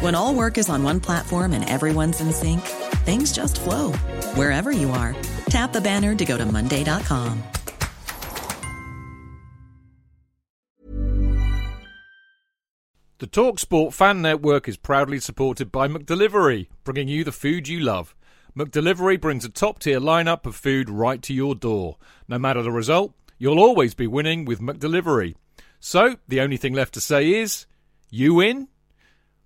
When all work is on one platform and everyone's in sync, things just flow wherever you are. Tap the banner to go to Monday.com. The TalkSport Fan Network is proudly supported by McDelivery, bringing you the food you love. McDelivery brings a top tier lineup of food right to your door. No matter the result, you'll always be winning with McDelivery. So, the only thing left to say is, you win?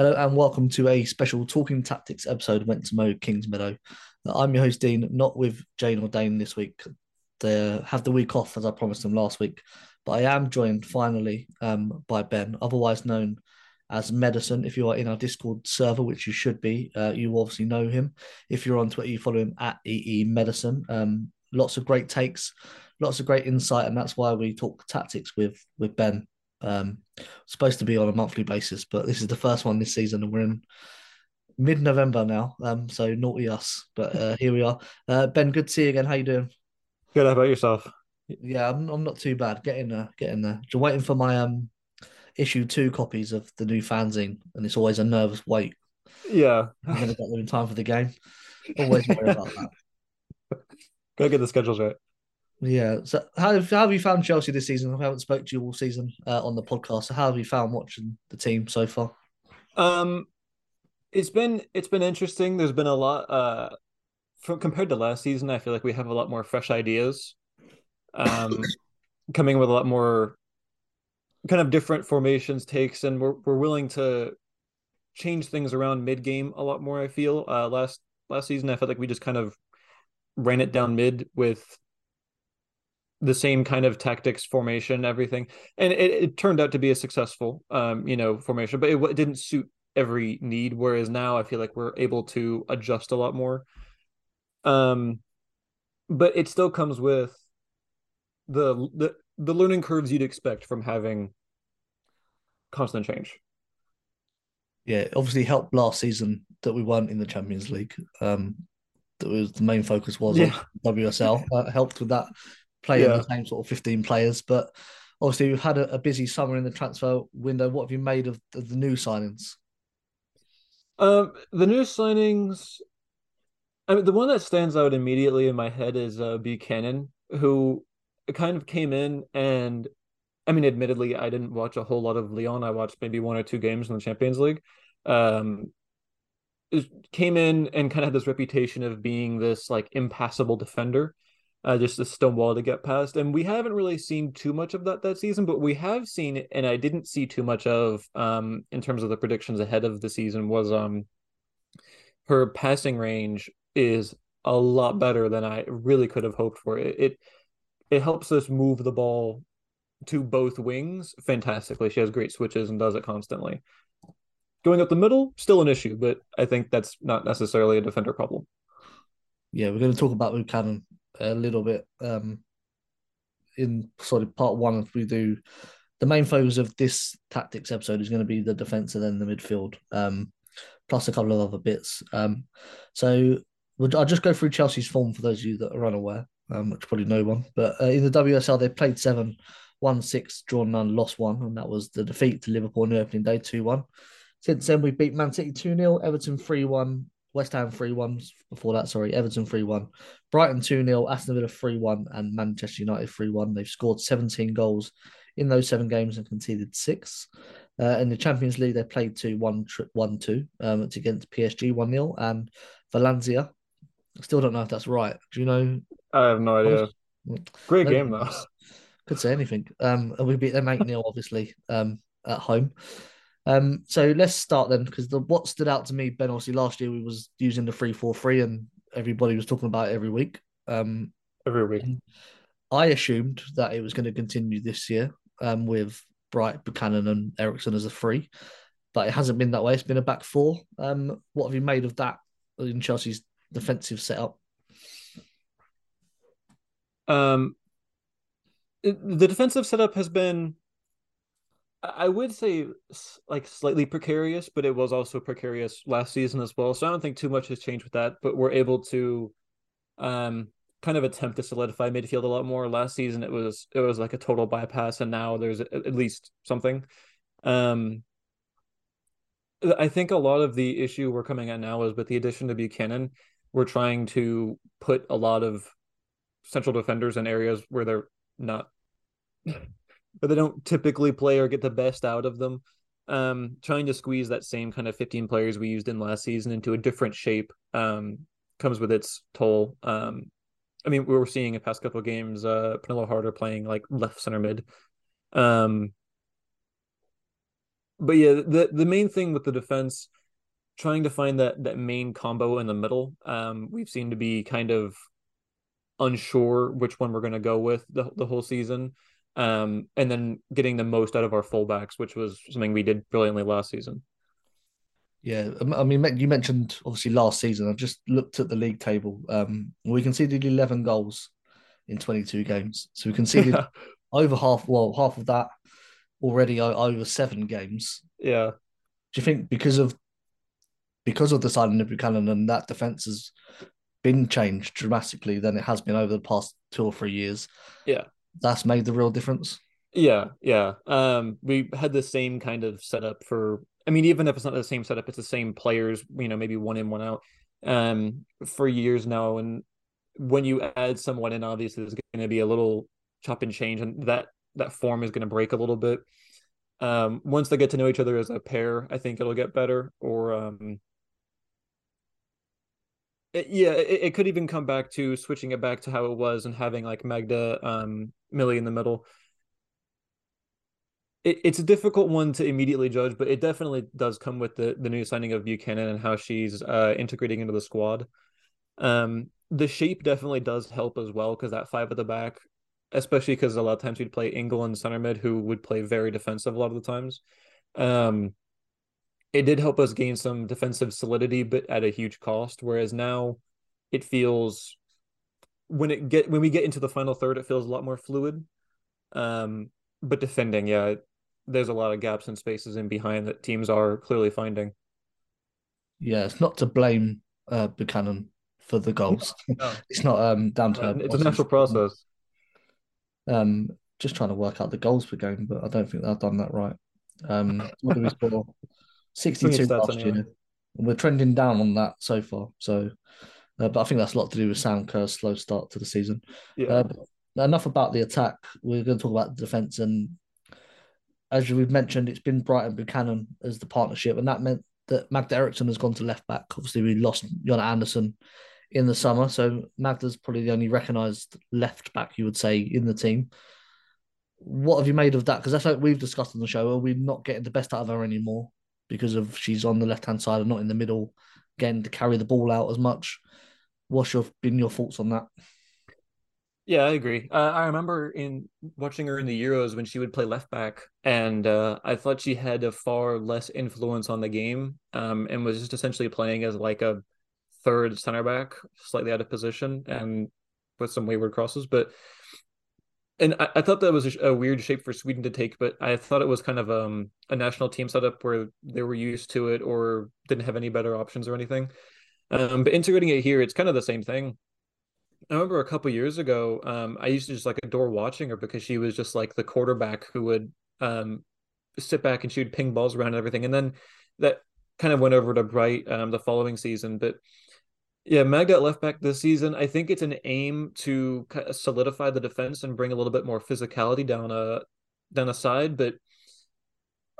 Hello and welcome to a special Talking Tactics episode of Went to Mow Kings Meadow. I'm your host Dean, not with Jane or Dane this week. They have the week off as I promised them last week, but I am joined finally um, by Ben, otherwise known as Medicine. If you are in our Discord server, which you should be, uh, you obviously know him. If you're on Twitter, you follow him at EE Medicine. Um, lots of great takes, lots of great insight, and that's why we talk tactics with with Ben um, supposed to be on a monthly basis, but this is the first one this season, and we're in mid-November now. Um, so naughty us, but uh, here we are. Uh, ben, good to see you again. How you doing? Good. How about yourself? Yeah, I'm, I'm not too bad. Getting there, getting there. Just waiting for my um issue two copies of the new fanzine, and it's always a nervous wait. Yeah, I'm gonna get them in time for the game. Always worry about that. Gotta get the schedules right. Yeah. So how have, how have you found Chelsea this season? I haven't spoke to you all season uh, on the podcast. So how have you found watching the team so far? Um, it's been it's been interesting. There's been a lot. Uh, from compared to last season, I feel like we have a lot more fresh ideas. Um, coming with a lot more kind of different formations, takes, and we're we're willing to change things around mid game a lot more. I feel uh, last last season, I felt like we just kind of ran it down mid with the same kind of tactics formation everything. And it, it turned out to be a successful um you know formation but it, it, didn't suit every need whereas now i feel like we're able to adjust a lot more. Um but it still comes with the the the learning curves you'd expect from having constant change. Yeah obviously helped last season that we weren't in the champions league um that was the main focus was yeah. on WSL uh, helped with that playing yeah. the same sort of 15 players. But obviously, we've had a, a, busy summer in the transfer window. What have you made of, of the new signings? Um, the new signings, I mean, the one that stands out immediately in my head is uh, Buchanan, who kind of came in and, I mean, admittedly, I didn't watch a whole lot of Lyon. I watched maybe one or two games in the Champions League. Um, came in and kind of had this reputation of being this like impassable defender uh, just a stone wall to get past. And we haven't really seen too much of that that season, but we have seen, and I didn't see too much of um, in terms of the predictions ahead of the season was um, her passing range is a lot better than I really could have hoped for. It it, it helps us move the ball to both wings fantastically. She has great switches and does it constantly. Going up the middle, still an issue, but I think that's not necessarily a defender problem. Yeah, we're going to talk about Buchanan a little bit um, in sort of part one we do. The main focus of this tactics episode is going to be the defense and then the midfield um, plus a couple of other bits. Um, so i'll just go through chelsea's form for those of you that are unaware um, which probably no one but uh, in the wsl they played seven won six drawn none lost one and that was the defeat to liverpool on the opening day 2-1 Since then, we beat Man City 2 0, Everton 3 1, West Ham 3 1 before that, sorry, Everton 3 1, Brighton 2 0, Aston Villa 3 1, and Manchester United 3 1. They've scored 17 goals in those seven games and conceded six. Uh, in the Champions League, they played 2 1 1 2. Um, it's against PSG 1 0 and Vllaznia. I still don't know if that's right. Do you know? I have no idea. Great game though. Could say anything. Um, and we beat them 8 0, obviously, um, at home. Um, so let's start then, because the what stood out to me, Ben, obviously last year we was using the three four three, and everybody was talking about it every week. Um, Every week. I assumed that it was going to continue this year um, with Bright, Buchanan, and Eriksson as a three, but it hasn't been that way. It's been a back four. Um, what have you made of that in Chelsea's defensive setup? Um, the defensive setup has been, I would say, like slightly precarious, but it was also precarious last season as well. So I don't think too much has changed with that. But we're able to, um, kind of attempt to solidify midfield a lot more. Last season it was it was like a total bypass, and now there's at least something. Um, I think a lot of the issue we're coming at now is with the addition to Buchanan, we're trying to put a lot of central defenders in areas where they're not but they don't typically play or get the best out of them. Um, trying to squeeze that same kind of 15 players we used in last season into a different shape um, comes with its toll. Um, I mean, we were seeing in past couple of games, uh, Harder playing like left center mid. Um, but yeah, the the main thing with the defense, trying to find that that main combo in the middle, um, we've seen to be kind of unsure which one we're going to go with the the whole season. Um, and then getting the most out of our fullbacks, which was something we did brilliantly last season. Yeah, um, I mean, you mentioned obviously last season. I've just looked at the league table. Um, we conceded 11 goals in 22 games. So we conceded over half, well, half of that already over seven games. yeah. Do you think because of because of the signing of Buchanan and that defense has been changed dramatically than it has been over the past two or three years? Yeah. That's made the real difference. Yeah, yeah. Um, we had the same kind of setup for. I mean, even if it's not the same setup, it's the same players. You know, maybe one in, one out. Um, for years now, and when you add someone in, obviously there's going to be a little chop and change, and that that form is going to break a little bit. Um, once they get to know each other as a pair, I think it'll get better. Or um, it, yeah, it, it could even come back to switching it back to how it was and having like Magda, um, Millie in the middle it, it's a difficult one to immediately judge, but it definitely does come with the the new signing of Buchanan and how she's uh, integrating into the squad. Um, the shape definitely does help as well because that five at the back, especially because a lot of times we'd play Ingle and center mid who would play very defensive a lot of the times. Um, it did help us gain some defensive solidity, but at a huge cost. Whereas now, it feels when it get when we get into the final third, it feels a lot more fluid. Um, but defending, yeah, there's a lot of gaps and spaces in behind that teams are clearly finding. Yeah, it's not to blame uh, Buchanan for the goals. No. it's not um, down to. It's a natural process. Um, just trying to work out the goals per game, but I don't think I've done that right. Um, what do we score? Bring 62 last anyway. year. And we're trending down on that so far. So, uh, but I think that's a lot to do with Sam Kerr's slow start to the season. Yeah. Uh, enough about the attack. We're going to talk about the defense, and as we've mentioned, it's been Brighton Buchanan as the partnership, and that meant that Magda Eriksson has gone to left back. Obviously, we lost Jonna Andersson in the summer, so Magda's probably the only recognised left back you would say in the team. What have you made of that? Because that's like we've discussed on the show. Are we not getting the best out of her anymore because of she's on the left hand side and not in the middle, again to carry the ball out as much? What's your been your thoughts on that? Yeah, I agree. Uh, I remember in watching her in the Euros when she would play left back, and uh, I thought she had a far less influence on the game, um, and was just essentially playing as like a third center back, slightly out of position, and with some wayward crosses. But and I, I thought that was a, a weird shape for Sweden to take, but I thought it was kind of um, a national team setup where they were used to it or didn't have any better options or anything. Um, but integrating it here, it's kind of the same thing. I remember a couple years ago, um, I used to just like adore watching her because she was just like the quarterback who would um, sit back and would ping balls around and everything. And then that kind of went over to Bright um, the following season. But yeah, Magda at left back this season. I think it's an aim to uh, solidify the defense and bring a little bit more physicality down a down a side, but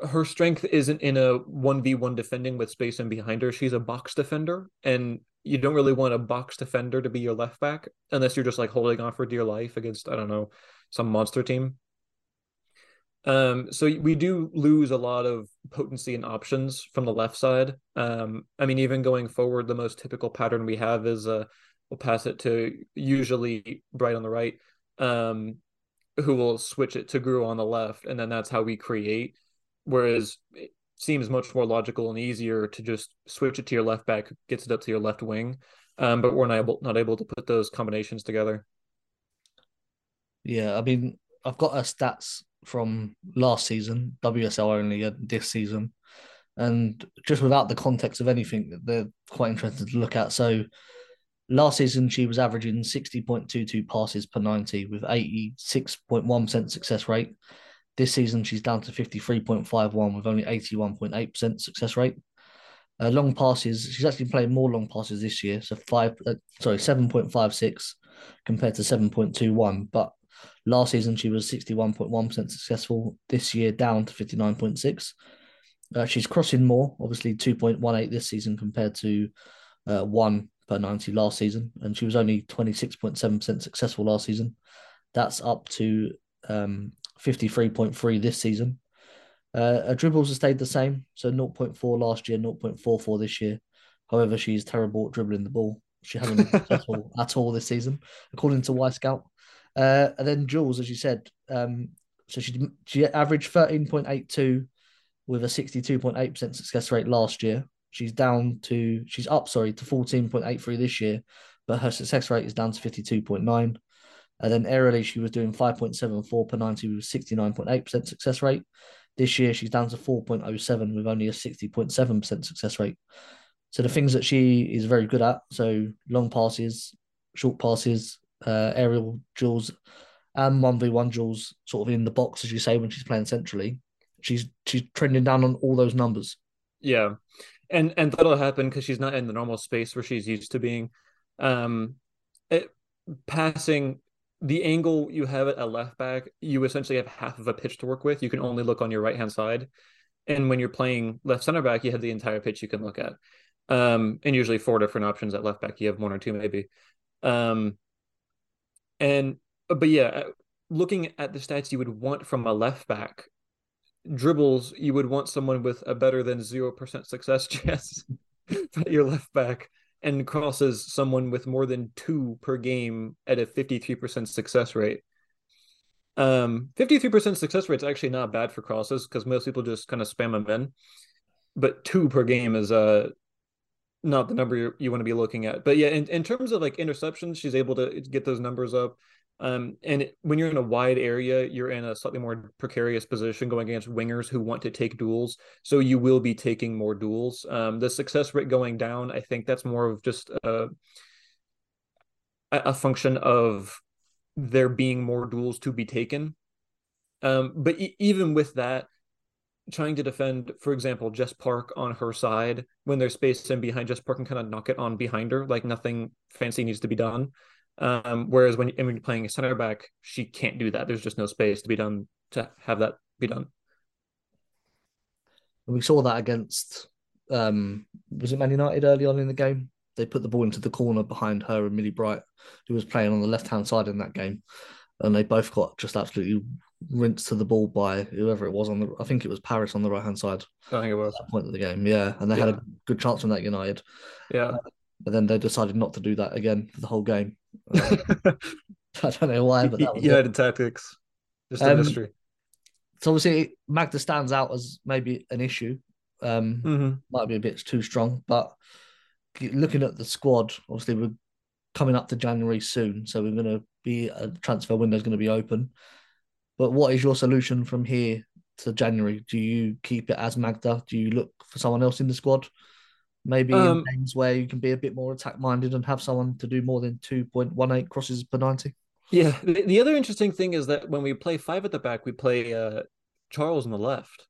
her strength isn't in a 1v1 defending with space in behind her. She's a box defender, and you don't really want a box defender to be your left back unless you're just like holding on for dear life against, I don't know, some monster team. Um, so we do lose a lot of potency and options from the left side. Um, I mean, even going forward, the most typical pattern we have is uh, we'll pass it to usually Bright on the right, um, who will switch it to Guro on the left, and then that's how we create. Whereas it seems much more logical and easier to just switch it to your left back, gets it up to your left wing, um, but we're not able not able to put those combinations together. Yeah, I mean, I've got her stats from last season, WSL only, and this season. And just without the context of anything, they're quite interesting to look at. So last season, she was averaging 60.22 passes per 90 with 86.1% success rate. This season, she's down to 53.51 with only 81.8% success rate. Uh, long passes, she's actually playing more long passes this year. So five, uh, sorry, 7.56 compared to 7.21. But Last season, she was 61.1% successful. This year, down to 59.6. Uh, she's crossing more, obviously 2.18 this season compared to uh, 1 per 90 last season. And she was only 26.7% successful last season. That's up to um, 53.3 this season. Uh, her dribbles have stayed the same. So 0.4 last year, 0.44 this year. However, she's terrible at dribbling the ball. She hasn't been successful at all this season, according to Wyscout. Uh, and then Jules, as you said, um, so she she averaged thirteen point eight two with a sixty two point eight percent success rate last year. She's down to she's up sorry to fourteen point eight three this year, but her success rate is down to fifty two point nine. And then aerially, she was doing 5.74 per 90 with 69.8% success rate. This year, she's down to 4.07 with only a 60.7% success rate. So the things that she is very good at, so long passes, short passes, uh, aerial duels and one v one duels, sort of in the box, as you say, when she's playing centrally. She's she's trending down on all those numbers. Yeah, and and that'll happen because she's not in the normal space where she's used to being. Um, it, passing the angle you have at a left back, you essentially have half of a pitch to work with. You can only look on your right hand side, and when you're playing left center back, you have the entire pitch you can look at. Um, and usually four different options at left back. You have one or two maybe. Um, and uh, but yeah, uh, looking at the stats you would want from a left back, dribbles you would want someone with a better than zero percent success chance at your left back, and crosses someone with more than two per game at a fifty three percent success rate. Um, 53% success rate is actually not bad for crosses because most people just kind of spam them in. But two per game is uh not the number you, you want to be looking at. But yeah, in, in terms of like interceptions, she's able to get those numbers up. Um, and when you're in a wide area, you're in a slightly more precarious position going against wingers who want to take duels. So you will be taking more duels. Um, the success rate going down, I think that's more of just a, a function of there being more duels to be taken. Um, but e- even with that, trying to defend, for example, Jess Park on her side when there's space in behind Jess Park and kind of knock it on behind her, like nothing fancy needs to be done. Um, whereas when, when you're playing a center back, she can't do that. There's just no space to be done to have that be done. We saw that against um, was it Man United early on in the game? They put the ball into the corner behind her and Millie Bright, who was playing on the left hand side in that game, and they both got just absolutely rinsed to the ball by whoever it was on the. I think it was Parris on the right hand side. I think it was point of the game. Yeah, and they yeah. had a good chance from that United. Yeah, uh, but then they decided not to do that again for the whole game. Uh, I don't know why, but that was United it. tactics, just um, history. So obviously Magda stands out as maybe an issue. Um, mm-hmm. Might be a bit too strong, but looking at the squad, obviously we're coming up to January soon, so we're going to be a transfer window is going to be open. But what is your solution from here to January? Do you keep it as Magda? Do you look for someone else in the squad? Maybe um, in games where you can be a bit more attack minded and have someone to do more than 2.18 crosses per 90? Yeah. The, the, other interesting thing is that when we play five at the back, we play uh, Charles on the left.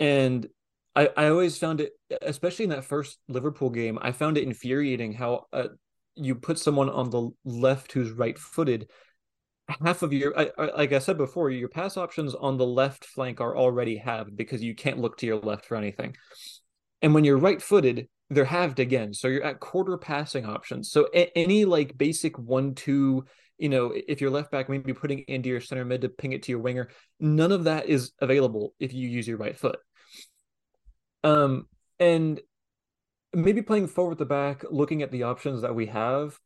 And I, I always found it, especially in that first Liverpool game, I found it infuriating how uh, you put someone on the left who's right footed. Half of your, I, I, like I said before, your pass options on the left flank are already halved because you can't look to your left for anything. And when you're right footed, they're halved again. So you're at quarter passing options. So a- any like basic one, two, you know, if your left back, maybe putting into your center mid to ping it to your winger, none of that is available if you use your right foot. Um, and maybe playing forward the back, looking at the options that we have.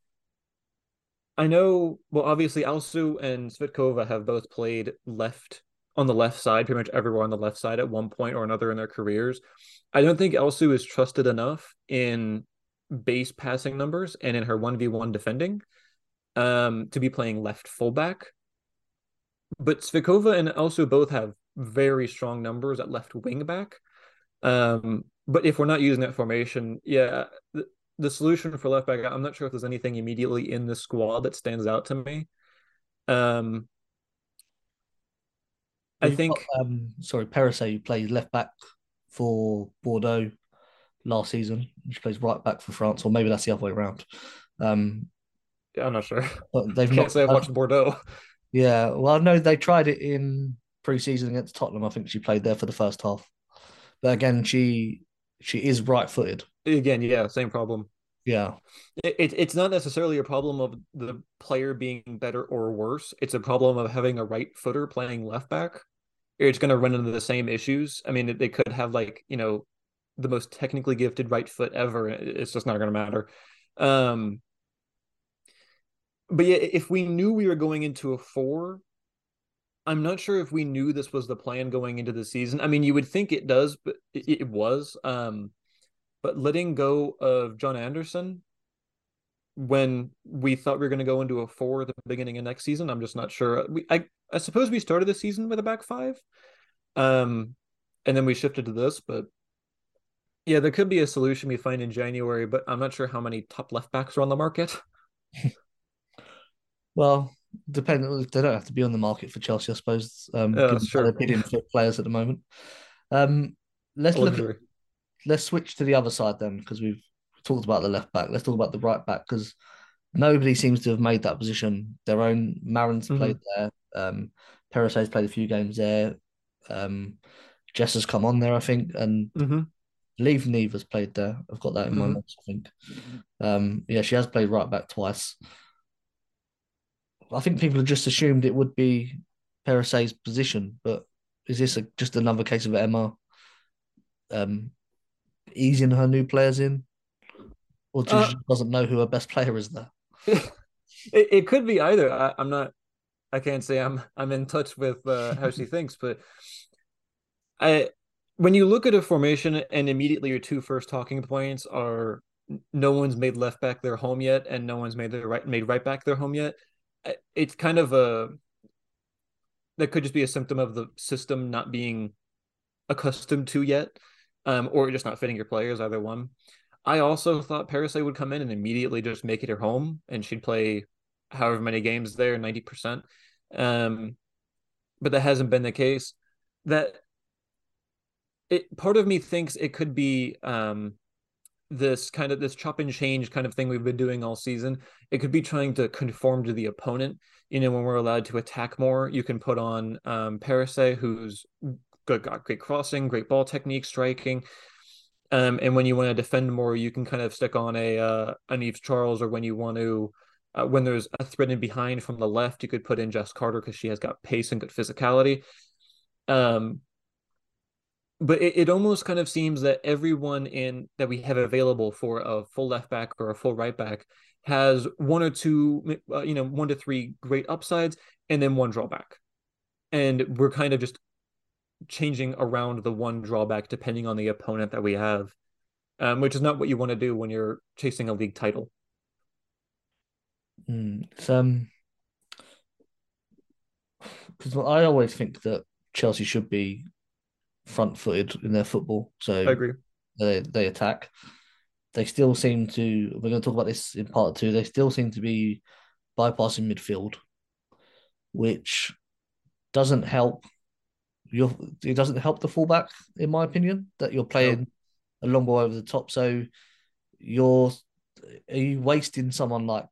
I know, well, obviously, Alsu and Svitkova have both played left on the left side, pretty much everywhere on the left side at one point or another in their careers. I don't think Alsu is trusted enough in base passing numbers and in her 1v1 defending um, to be playing left fullback. But Svitkova and Alsu both have very strong numbers at left wing back. Um, but if we're not using that formation, yeah, the, solution for left back, I'm not sure if there's anything immediately in the squad that stands out to me. Um, I think. Got, um, sorry, Perisset, who played left back for Bordeaux last season. She plays right back for France, or maybe that's the other way around. Um, yeah, I'm not sure. But they've Can't not say I've watched Bordeaux. Yeah, well, no, they tried it in pre-season against Tottenham. I think she played there for the first half. But again, she she is right-footed. Again, yeah, same problem. Yeah, it, it, it's not necessarily a problem of the player being better or worse. It's a problem of having a right footer playing left back. It's going to run into the same issues. I mean, they could have like you know the most technically gifted right foot ever. It's just not going to matter. Um, but yeah, if we knew we were going into a four, I'm not sure if we knew this was the plan going into the season. I mean, you would think it does, but it, it was. Um, but letting go of Jonna Andersson when we thought we were going to go into a four at the beginning of next season, I'm just not sure. We, I, I suppose we started the season with a back five, um, and then we shifted to this. But yeah, there could be a solution we find in January, but I'm not sure how many top left backs are on the market. well, depend. They don't have to be on the market for Chelsea, I suppose. Um, sure. They're bidding for players at the moment. Um, let's look. At, let's switch to the other side then, because we've talked about the left back. Let's talk about the right back because nobody seems to have made that position their own. Maren's mm-hmm. played there. Um, Perisset's played a few games there. Um, Jess has come on there, I think, and mm-hmm. Leave Neve has played there. I've got that in mm-hmm. my notes, I think. Um, yeah, she has played right back twice. I think people have just assumed it would be Perisset's position, but is this a, just another case of Emma um, easing her new players in, or uh, doesn't know who her best player is there? it, it could be either. I, am not. I can't say I'm I'm in touch with uh, how she thinks, but I when you look at a formation and immediately your two first talking points are no one's made left back their home yet and no one's made their right made right back their home yet it's kind of a that could just be a symptom of the system not being accustomed to yet, um, or just not fitting your players, either one. I also thought Perisset would come in and immediately just make it her home, and she'd play however many games there, ninety percent. Um, but that hasn't been the case. That it part of me thinks it could be um, this kind of this chop and change kind of thing we've been doing all season. It could be trying to conform to the opponent. You know, when we're allowed to attack more, you can put on um, who's good, great crossing, great ball technique, striking. Um, and when you want to defend more, you can kind of stick on a uh, an Eves Charles, or when you want to, uh, when there's a threat in behind from the left, you could put in Jess Carter because she has got pace and good physicality. Um, but it, it almost kind of seems that everyone in that we have available for a full left back or a full right back has one or two, uh, you know, one to three great upsides and then one drawback. And we're kind of just changing around the one drawback depending on the opponent that we have, um, which is not what you want to do when you're chasing a league title. Mm, it's, um, because I always think that Chelsea should be front footed in their football. So I agree. They they attack. They still seem to. We're going to talk about this in part two. They still seem to be bypassing midfield, which doesn't help you're it doesn't help the fullback, in my opinion, that you're playing a long ball over the top. So you're are you wasting someone like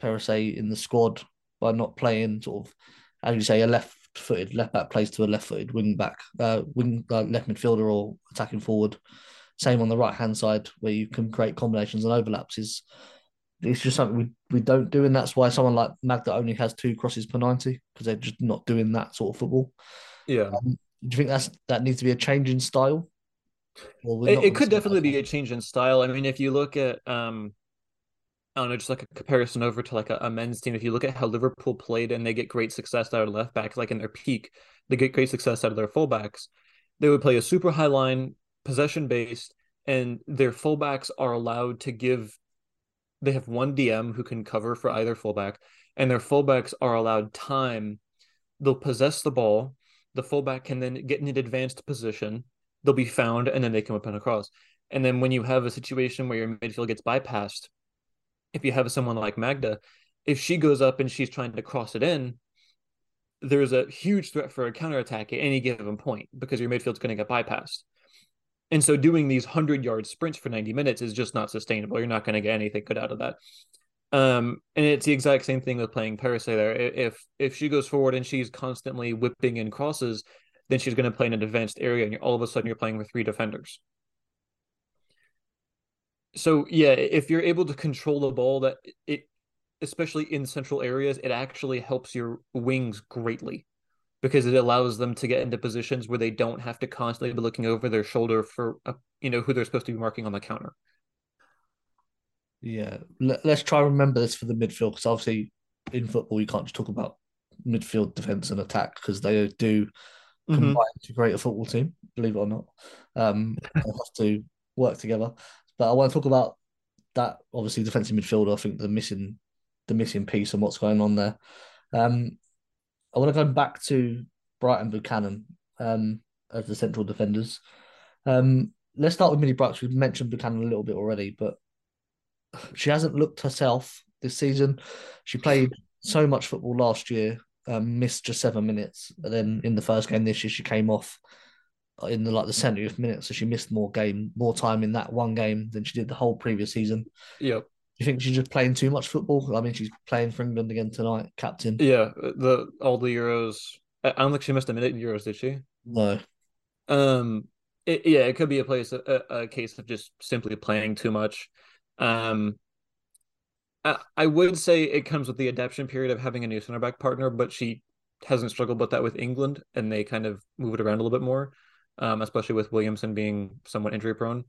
Perisset in the squad by not playing sort of, as you say, a left footed left back plays to a left footed wing back, uh, wing uh, left midfielder or attacking forward. Same on the right hand side where you can create combinations and overlaps is it's just something we, we don't do, and that's why someone like Magda only has two crosses per ninety because they're just not doing that sort of football. Yeah. Um, do you think that's that needs to be a change in style? It, it could definitely be a change in style. I mean, if you look at um, I don't know, just like a comparison over to like a, a, men's team. If you look at how Liverpool played and they get great success out of left backs, like in their peak, they get great success out of their fullbacks. They would play a super high line, possession based, and their fullbacks are allowed to give. They have one DM who can cover for either fullback, and their fullbacks are allowed time. They'll possess the ball. The fullback can then get in an advanced position. They'll be found, and then they can in across. And then when you have a situation where your midfield gets bypassed, if you have someone like Magda, if she goes up and she's trying to cross it in, there's a huge threat for a counterattack at any given point because your midfield's going to get bypassed. And so doing these 100 yard sprints for 90 minutes is just not sustainable. You're not going to get anything good out of that. Um, and it's the exact same thing with playing Perisset there. If if she goes forward and she's constantly whipping in crosses, then she's going to play in an advanced area, and all of a sudden you're playing with three defenders so yeah, if you're able to control the ball, that it, especially in central areas, it actually helps your wings greatly because it allows them to get into positions where they don't have to constantly be looking over their shoulder for you know who they're supposed to be marking on the counter. Yeah, Let, us try and remember this for the midfield because obviously in football you can't just talk about midfield defense and attack because they do mm-hmm. combine mm-hmm. to create a football team. Believe it or not, um, they have to work together. But I want to talk about that. Obviously, defensive midfielder. I think the missing the missing piece and what's going on there. Um, I want to go back to Brighton Buchanan um, as the central defenders. Um, let's start with Millie Brooks. We've mentioned Buchanan a little bit already, but she hasn't looked herself this season. She played so much football last year, um, missed just seven minutes. And then in the first game this year, she came off in the like the 70th minute, so she missed more game, more time in that one game than she did the whole previous season. Yep. Do you think she's just playing too much football? I mean, she's playing for England again tonight, captain. Yeah, the all the Euros. I don't think she missed a minute in Euros, did she? No. Um. It, yeah, it could be a place a, a case of just simply playing too much. Um. I, would say it comes with the adaptation period of having a new center back partner, but she hasn't struggled with that with England, and they kind of move it around a little bit more um, especially with Williamson being somewhat injury prone.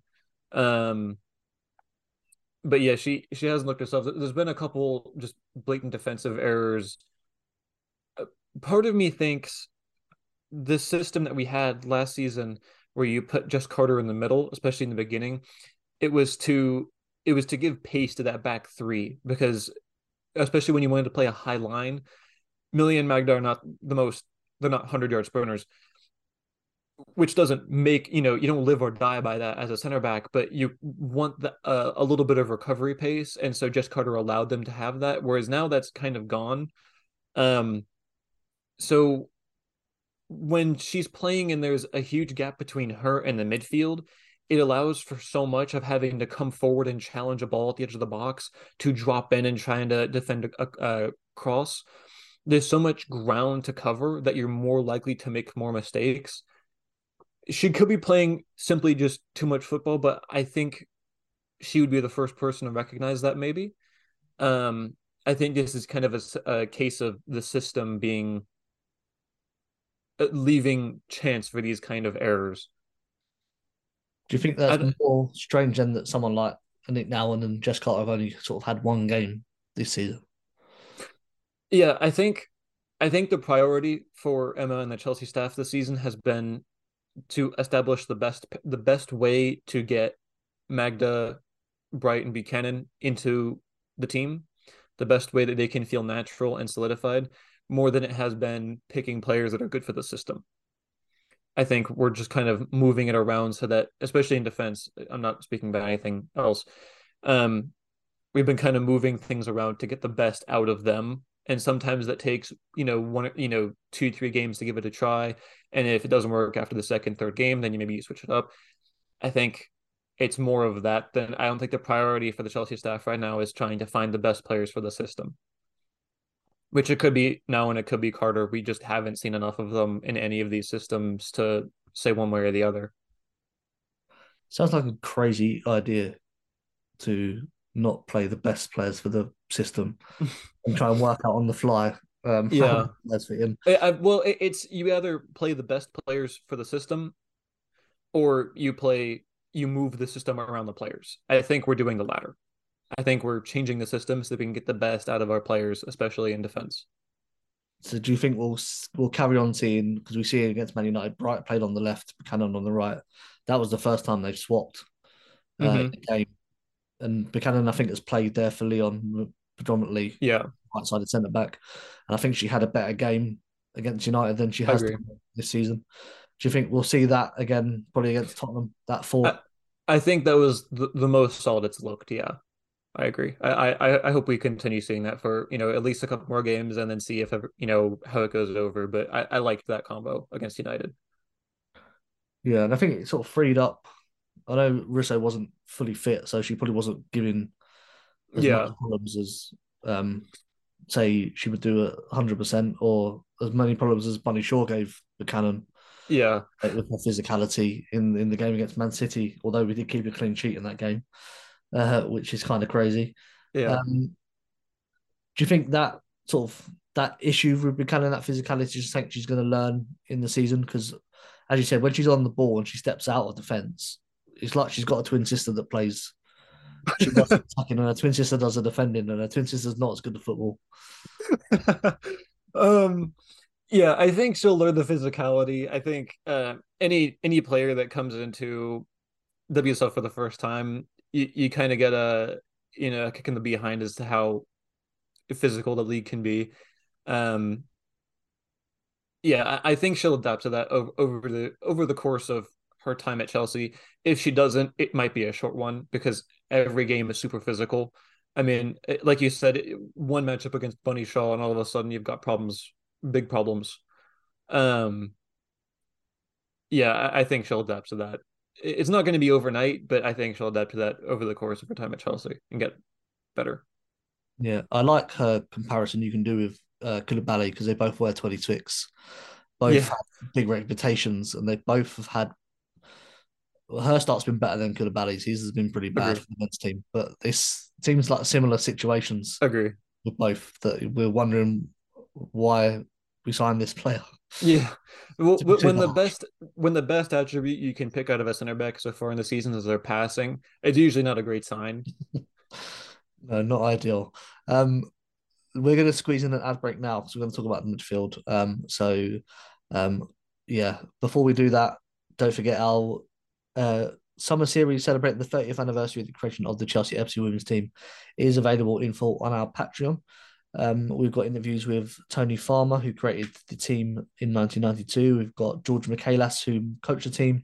Um, but yeah, she she hasn't looked herself. There's been a couple just blatant defensive errors. Uh, part of me thinks the system that we had last season, where you put just Carter in the middle, especially in the beginning, it was to it was to give pace to that back three because especially when you wanted to play a high line, Millie and Magda are not the most they're not hundred yard sprinters, which doesn't make you know you don't live or die by that as a center back, but you want the, uh, a little bit of recovery pace, and so Jess Carter allowed them to have that. Whereas now that's kind of gone. Um, so when she's playing and there's a huge gap between her and the midfield, it allows for so much of having to come forward and challenge a ball at the edge of the box to drop in and trying to defend a, a, cross. There's so much ground to cover that you're more likely to make more mistakes she could be playing simply just too much football, but I think she would be the first person to recognize that maybe. Um, I think this is kind of a, a case of the system being uh, leaving chance for these kind of errors. Do you think that's more strange than that someone like Nick Nouwen and Jess Carter have only sort of had one game this season? Yeah, I think I think the priority for Emma and the Chelsea staff this season has been to establish the best the best way to get Magda, Bright, and Buchanan into the team, the best way that they can feel natural and solidified, more than it has been picking players that are good for the system. I think we're just kind of moving it around so that, especially in defense, I'm not speaking about anything else. Um, we've been kind of moving things around to get the best out of them. And sometimes that takes you know one you know two three games to give it a try. And if it doesn't work after the second third game then you maybe you switch it up. I think it's more of that than i don't think the priority for the chelsea staff right now is trying to find the best players for the system which it could be now and it could be carter we just haven't seen enough of them in any of these systems to say one way or the other Sounds like a crazy idea to not play the best players for the system and try and work out on the fly. Um, Yeah. that's for him. I, I- well, it, it's you either play the best players for the system, or you play you move the system around the players. I think we're doing the latter. I think we're changing the system so that we can get the best out of our players, especially in defense. So do you think we'll we'll carry on seeing because we see against Man United, Bright played on the left, Buchanan on the right. That was the first time they've swapped uh, in Mhm. the game, and Buchanan I think has played there for Lyon predominantly Yeah, right sided centre back, and I think she had a better game against United than she has this season. Do you think we'll see that again, probably against Tottenham? That four. I- I think that was the, the most solid it's looked. Yeah, I agree. I, I I hope we continue seeing that for you know at least a couple more games and then see if ever, you know how it goes over. But I, I liked that combo against United. Yeah, and I think it sort of freed up. I know Russo wasn't fully fit, so she probably wasn't giving as Yeah. much problems as um say she would do at hundred percent or as many problems as Bunny Shaw gave Buchanan Yeah, uh, with her physicality in, in the game against Man City, although we did keep a clean sheet in that game, uh, which is kind of crazy. yeah. Um, do you think that sort of that issue with Buchanan, that physicality, you think she's going to learn in the season? Because, as you said, when she's on the ball and she steps out of defence, it's like she's got a twin sister that plays. She does attacking, and her twin sister does the defending, and her twin sister's not as good at football. um yeah i think she'll learn the physicality i think uh any any player that comes into wsl for the first time you, you kind of get a you know a kick in the behind as to how physical the league can be um yeah i, I think she'll adapt to that over, over the over the course of her time at chelsea if she doesn't it might be a short one because every game is super physical I mean, like you said, one matchup against Bunny Shaw, and all of a sudden you've got problems, big problems. Um, yeah, I, I think she'll adapt to that. It- It's not going to be overnight, but I think she'll adapt to that over the course of her time at Chelsea and get better. Yeah, I like her comparison you can do with uh, Koulibaly because they both wear 26. Both Yeah. have big reputations and they both have had. Well, her start's been better than Koulibaly's. His has been pretty bad Agreed. for the men's team, but this seems like similar situations Agree. with both that we're wondering why we signed this player. Yeah. Well, To- wh- to when the best when the best attribute you can pick out of a center back so far in the season is their passing, it's usually not a great sign. No, not ideal. Um, we're going to squeeze in an ad break now because we're going to talk about the midfield. Um, so, um, yeah, before we do that, don't forget our uh, summer series celebrating the 30th anniversary of the creation of the Chelsea FC women's team is available in full on our Patreon. Um, we've got interviews with Tony Farmer, who created the team in 1992. We've got George Michaelas, who coached the team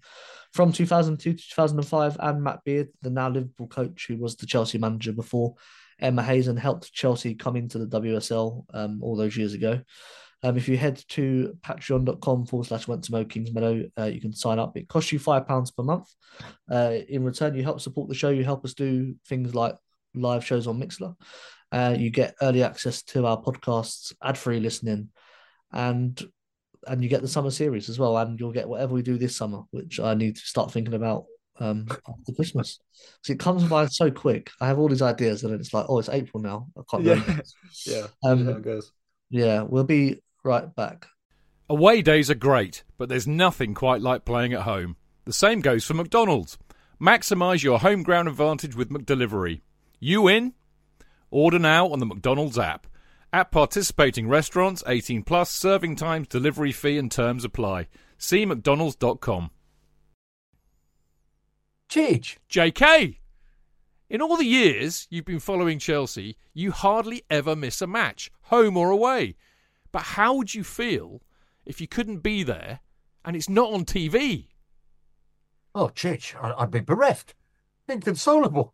from 2002 to 2005, and Matt Beard, the now Liverpool coach, who was the Chelsea manager before Emma Hazen helped Chelsea come into the WSL um, all those years ago. Um, if you head to patreon.com forward slash went to Mo Kings Meadow, uh, you can sign up. It costs you £5 per month. Uh, in return, you help support the show. You help us do things like live shows on Mixlr. Uh, you get early access to our podcasts, ad free listening, and and you get the summer series as well. And you'll get whatever we do this summer, which I need to start thinking about um, after Christmas. So it comes by so quick. I have all these ideas, and it's like, oh, it's April now. I can't Yeah. remember. Yeah. Um, it goes. Yeah, we'll be right back. Away days are great, but there's nothing quite like playing at home. The same goes for McDonald's. Maximise your home ground advantage with McDelivery. You in? Order now on the McDonald's app. At participating restaurants, 18 plus, serving times, delivery fee and terms apply. See mcdonalds.com. Cheech, JK! In all the years you've been following Chelsea, you hardly ever miss a match, home or away. But how would you feel if you couldn't be there and it's not on TV? oh Cheech, I- I'd be bereft, inconsolable.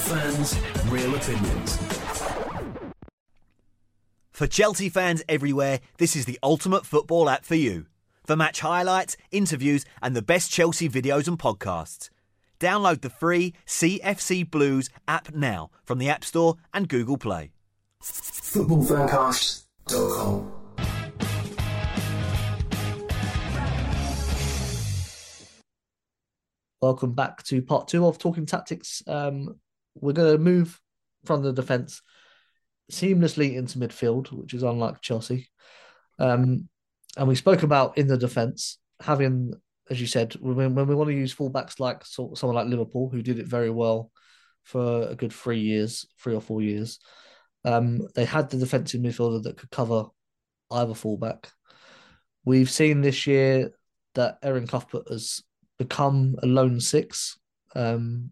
Fans, real opinions. For Chelsea fans everywhere, this is the ultimate football app for you. For match highlights, interviews, and the best Chelsea videos and podcasts. Download the free CFC Blues app now from the App Store and Google Play. Footballfancast.com. Welcome back to part two of Talking Tactics. Um, we're going to move from the defence seamlessly into midfield, which is unlike Chelsea. Um, and we spoke about in the defence having, as you said, when, when we want to use fullbacks like so, someone like Liverpool, who did it very well for a good three years, three or four years. Um, they had the defensive midfielder that could cover either fullback. We've seen this year that Erin Cuthbert has become a lone six um,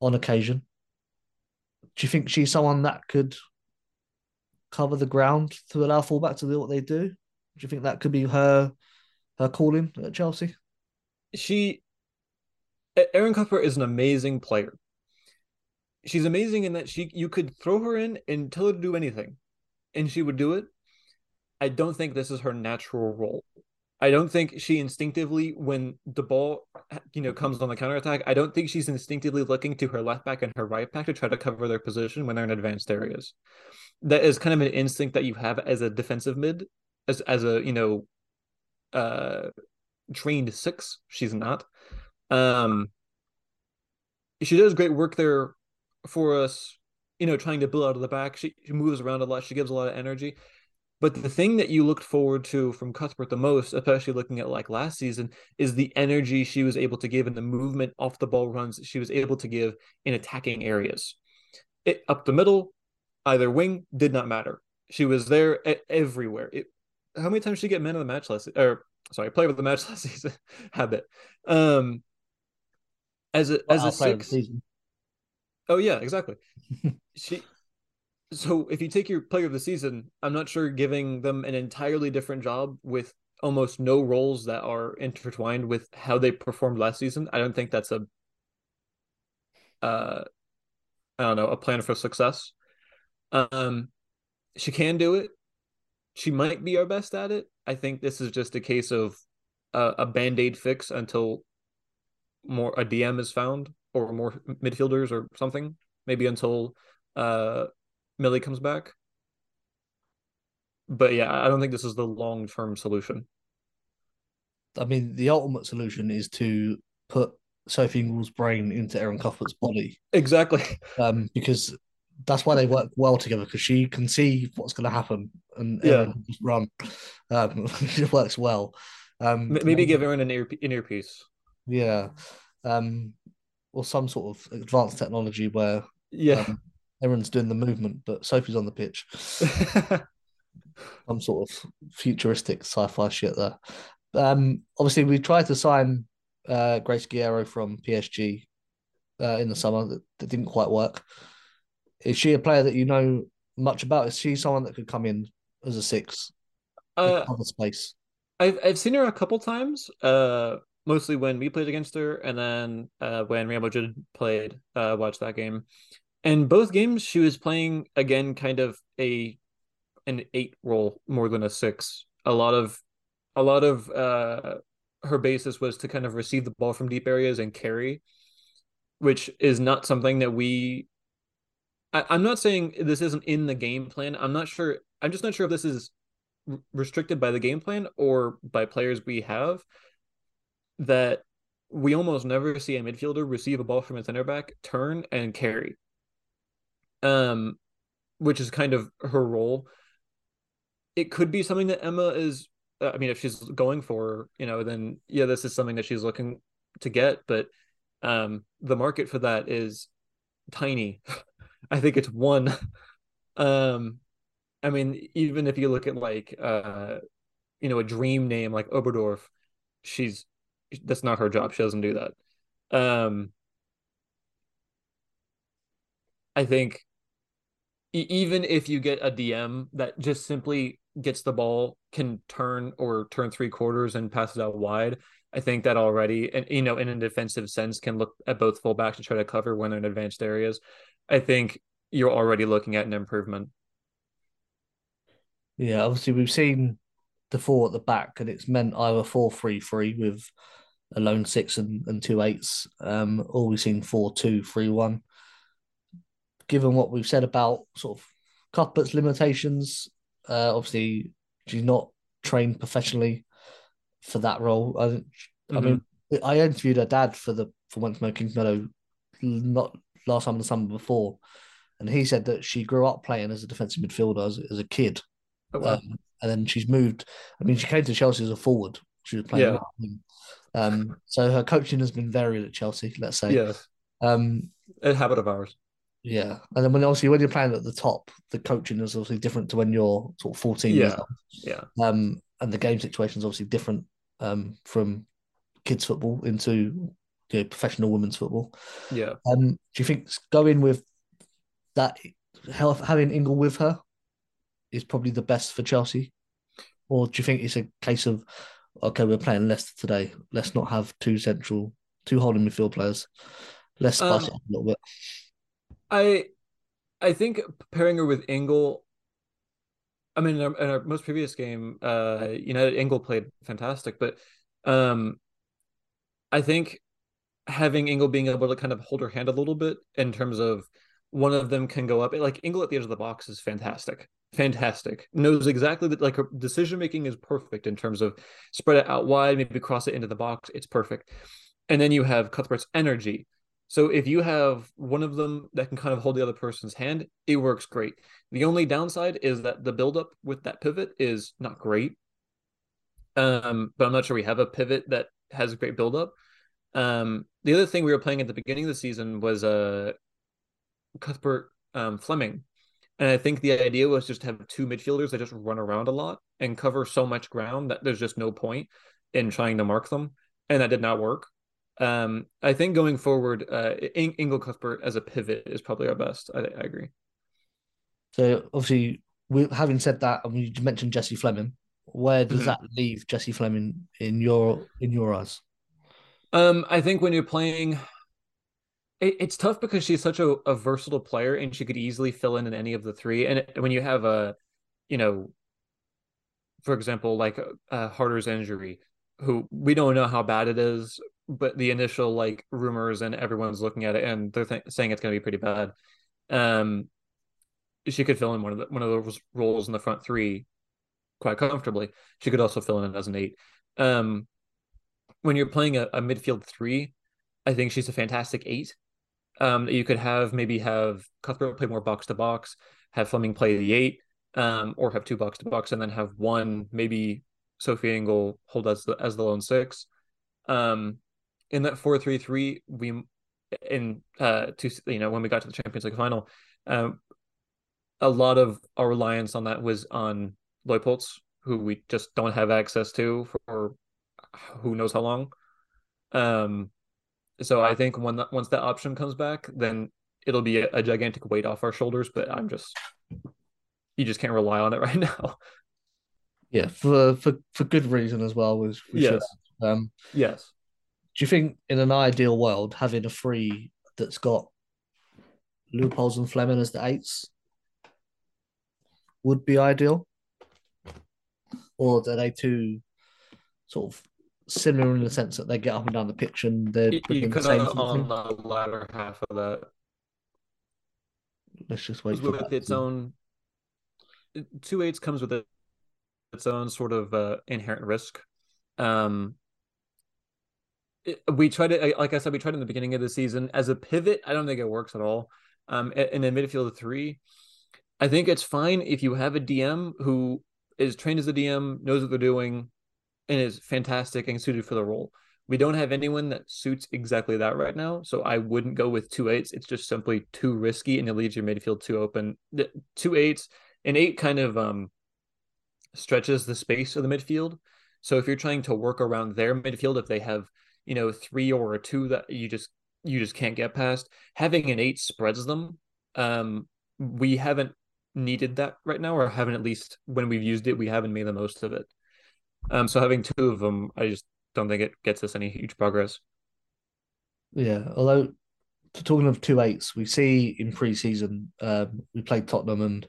on occasion. Do you think she's someone that could cover the ground to allow fullback to do what they do? Do you think that could be her her calling at Chelsea? she Erin Cuthbert is an amazing player. She's amazing in that she you could throw her in and tell her to do anything, and she would do it. I don't think this is her natural role. I don't think she instinctively, when the ball, you know, comes on the counterattack, I don't think she's instinctively looking to her left back and her right back to try to cover their position when they're in advanced areas. That is kind of an instinct that you have as a defensive mid, as as a you know, uh, trained six. She's not. Um, she does great work there for us, you know, trying to build out of the back. She, she moves around a lot. She gives a lot of energy. But the thing that you looked forward to from Cuthbert the most, especially looking at like last season, is the energy she was able to give and the movement off the ball runs she was able to give in attacking areas. It up the middle, either wing did not matter. She was there everywhere. It, how many times did she get men of the match last or sorry, player of the match last season? Habit. Um as a as a Our player of the six, season. Oh yeah, exactly. she so if you take your player of the season, I'm not sure giving them an entirely different job with almost no roles that are intertwined with how they performed last season. I don't think that's a uh I don't know, a plan for success. Um she can do it. She might be our best at it. I think this is just a case of a band-aid fix until more a DM is found or more midfielders or something. Maybe until uh Millie comes back. But yeah, I don't think this is the long term solution. I mean, the ultimate solution is to put Sophie Ingle's brain into Erin Cuthbert's body, Exactly. um, because that's why they work well together. Because she can see what's going to happen, and Yeah. Erin just run. Um, it works well. Um, Maybe give Erin an ear an earpiece. yeah, um, or some sort of advanced technology where Yeah. um, Erin's doing the movement, but Sophie's on the pitch. some sort of futuristic sci-fi shit there. Um, obviously, we tried to sign uh, Grace Geyoro from PSG uh, in the summer. That, that didn't quite work. Is she a player that you know much about? Is she someone that could come in as a six? Uh, space. I've I've seen her a couple times. Uh, mostly when we played against her, and then uh, when Real Madrid played, uh, watched that game. And both games, she was playing again, kind of a an eight role more than a six. A lot of a lot of uh, her basis was to kind of receive the ball from deep areas and carry, which is not something that we. I, I'm not saying this isn't in the game plan. I'm not sure. I'm just not sure if this is restricted by the game plan or by players we have that we almost never see a midfielder receive a ball from a center back, turn and carry. Um, which is kind of her role. It could be something that Emma is. I mean, if she's going for, you know, then yeah, this is something that she's looking to get. But um, the market for that is tiny. I think it's one. um, I mean, even if you look at like uh, you know, a dream name like Oberdorf, she's that's not her job. She doesn't do that. Um, I think even if you get a DM that just simply gets the ball, can turn or turn three quarters and pass it out wide, I think that already, and you know, in a defensive sense, can look at both fullbacks to try to cover when they're in advanced areas. I think you're already looking at an improvement. Yeah, obviously we've seen the four at the back, and it's meant either four three three with a lone six and, and two eights, um, or we've seen four two three one. Given what we've said about sort of Cuthbert's limitations, uh, obviously she's not trained professionally for that role. I, mm-hmm. I mean, I interviewed her dad for the for More Kings Meadow, not last time the summer before, and he said that she grew up playing as a defensive midfielder as, as a kid. Oh, wow. um, and then she's moved. I mean, she came to Chelsea as a forward. She was playing. Yeah. Um, so her coaching has been varied at Chelsea. Let's say. Yeah. Um, a habit of ours. Yeah, and then when obviously when you're playing at the top, the coaching is obviously different to when you're sort of 14 yeah. years old. Yeah. Um, and the game situation is obviously different um, from kids football into you know, professional women's football. Yeah. Um, do you think going with that, having Ingle with her, is probably the best for Chelsea? Or do you think it's a case of okay, we're playing Leicester today. Let's not have two central, two holding midfield players. Let's spice um, it up a little bit. I, I think pairing her with Ingle. I mean, in our, in our most previous game, uh, United Ingle played fantastic, but um, I think having Ingle being able to kind of hold her hand a little bit in terms of one of them can go up. Like Ingle at the edge of the box is fantastic, fantastic. Knows exactly that. Like her decision making is perfect in terms of spread it out wide, maybe cross it into the box. It's perfect. And then you have Cuthbert's energy. So if you have one of them that can kind of hold the other person's hand, it works great. The only downside is that the buildup with that pivot is not great. Um, but I'm not sure we have a pivot that has a great buildup. Um, the other thing we were playing at the beginning of the season was uh Cuthbert um, Fleming. And I think the idea was just to have two midfielders that just run around a lot and cover so much ground that there's just no point in trying to mark them. And that did not work. Um, I think going forward, uh, Ingle Cuthbert as a pivot is probably our best. I, I agree. So obviously, we, having said that, I mean, you mentioned Jessie Fleming. Where does mm-hmm. that leave Jessie Fleming in your in your eyes? Um, I think when you're playing it, it's tough because she's such a, a, versatile player and she could easily fill in in any of the three. And when you have a, you know, for example, like uh, Harder's injury, who we don't know how bad it is, but the initial like rumors and everyone's looking at it and they're th- saying it's going to be pretty bad. Um, she could fill in one of the, one of those roles in the front three quite comfortably. She could also fill in as an eight. Um, when you're playing a, a midfield three, I think she's a fantastic eight um, you could have maybe have Cuthbert play more box to box, have Fleming play the eight, um, or have two box to box, and then have one maybe Sophie Ingle hold as the as the lone six. Um, in that four three three, we in uh to you know when we got to the Champions League final, um, a lot of our reliance on that was on Leupolz, who we just don't have access to for who knows how long. Um, so I think when that, once that option comes back, then it'll be a, a gigantic weight off our shoulders. But I'm just, you just can't rely on it right now. Yeah, for for for good reason as well. Was should. Yes. Um, Yes. Do you think in an ideal world having a three that's got Leupolz and Fleming as the eights would be ideal, or are they too sort of similar in the sense that they get up and down the pitch and they're You, you the on, on the latter half of that. Let's just wait for with that. its own two eights comes with it, its own sort of uh, inherent risk. Um, we tried it like I said, we tried in the beginning of the season as a pivot. I don't think it works at all. Um, in the midfield three, I think it's fine if you have a DM who is trained as a DM, knows what they're doing, and is fantastic and suited for the role. We don't have anyone that suits exactly that right now, so I wouldn't go with two eights. It's just simply too risky, and it leaves your midfield too open. The two eights, an eight kind of um stretches the space of the midfield. So if you're trying to work around their midfield, if they have you know three or a two that you just you just can't get past, having an eight spreads them. Um, we haven't needed that right now, or haven't at least when we've used it, we haven't made the most of it. Um, so having two of them, I just don't think it gets us any huge progress. Yeah, although to talking of two eights, we see in pre-season um, we played Tottenham and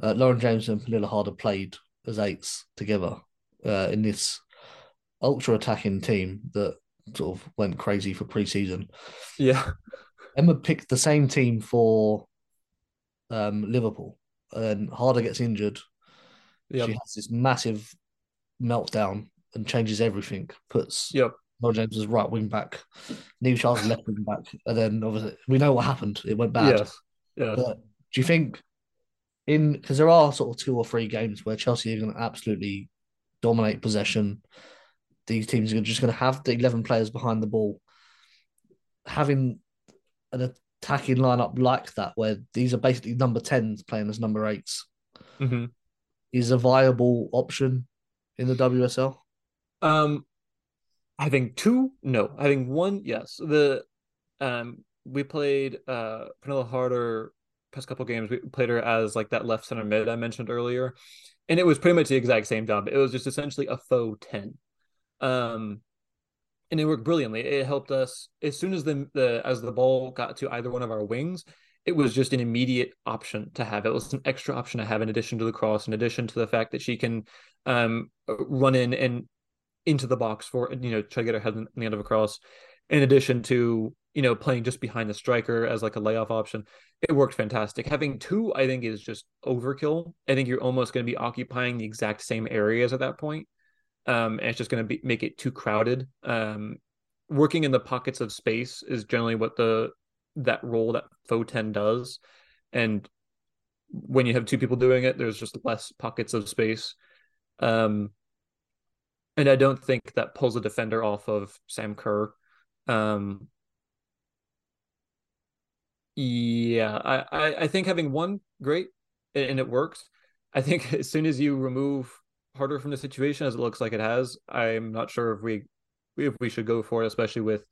uh, Lauren James and Pernilla Harder played as eights together uh, in this ultra attacking team that sort of went crazy for pre-season. Yeah, Emma picked the same team for um, Liverpool, and Harder gets injured. yep, She has this massive meltdown and changes everything. Puts yep. Lauren James as right wing back, Niamh Charles left wing back, and then obviously we know what happened. It went bad. Yes, yeah. But do you think in because there are sort of two or three games where Chelsea are going to absolutely dominate possession? These teams are just going to have the eleven players behind the ball. Having an attacking lineup like that, where these are basically number tens playing as number eights, hmm is a viable option in the WSL. Um, having two, no. Having one, yes. The um, we played uh Pernilla Harder past couple games. We played her as like that left center mid I mentioned earlier, and it was pretty much the exact same job. It was just essentially a faux ten. Um, and it worked brilliantly. It helped us as soon as the the as the ball got to either one of our wings. It was just an immediate option to have. It was an extra option to have in addition to the cross, in addition to the fact that she can um run in and into the box for you know try to get her head in the end of a cross. In addition to you know playing just behind the striker as like a layoff option, it worked fantastic. Having two, I think, is just overkill. I think you're almost going to be occupying the exact same areas at that point um, and it's just going to make it too crowded. Um, working in the pockets of space is generally what the that role that faux ten does, and when you have two people doing it, there's just less pockets of space. Um, and I don't think that pulls a defender off of Sam Kerr. Um, yeah, I, I, I think having one great and it works. I think as soon as you remove Harder from the situation as it looks like it has, I'm not sure if we if we should go for it, especially with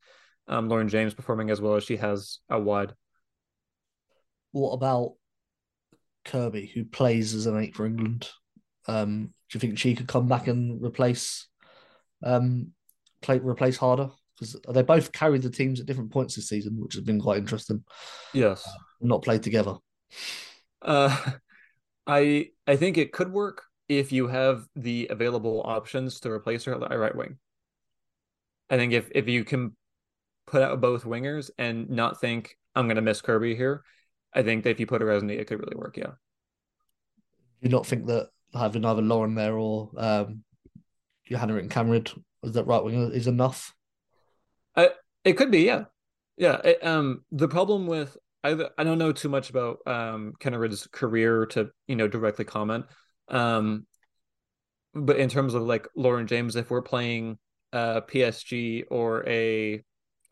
um, Lauren James performing as well as she has a wide. What about Kirby, who plays as an eight for England? Um, do you think she could come back and replace um play replace Harder? Because they both carried the teams at different points this season, which has been quite interesting. Yes. Not played together. Uh, I I think it could work if you have the available options to replace her at right wing. I think if if you can put out both wingers and not think I'm going to miss Kirby here, I think that if you put as an it could really work. Yeah. Do you not think that having either Lauren there or um, Johanna Kaneryd as that right winger is enough? It could be, yeah, yeah. It, um, the problem with I I don't know too much about um Kaneryd's career to you know directly comment. Um, but in terms of like Lauren James, if we're playing uh PSG or a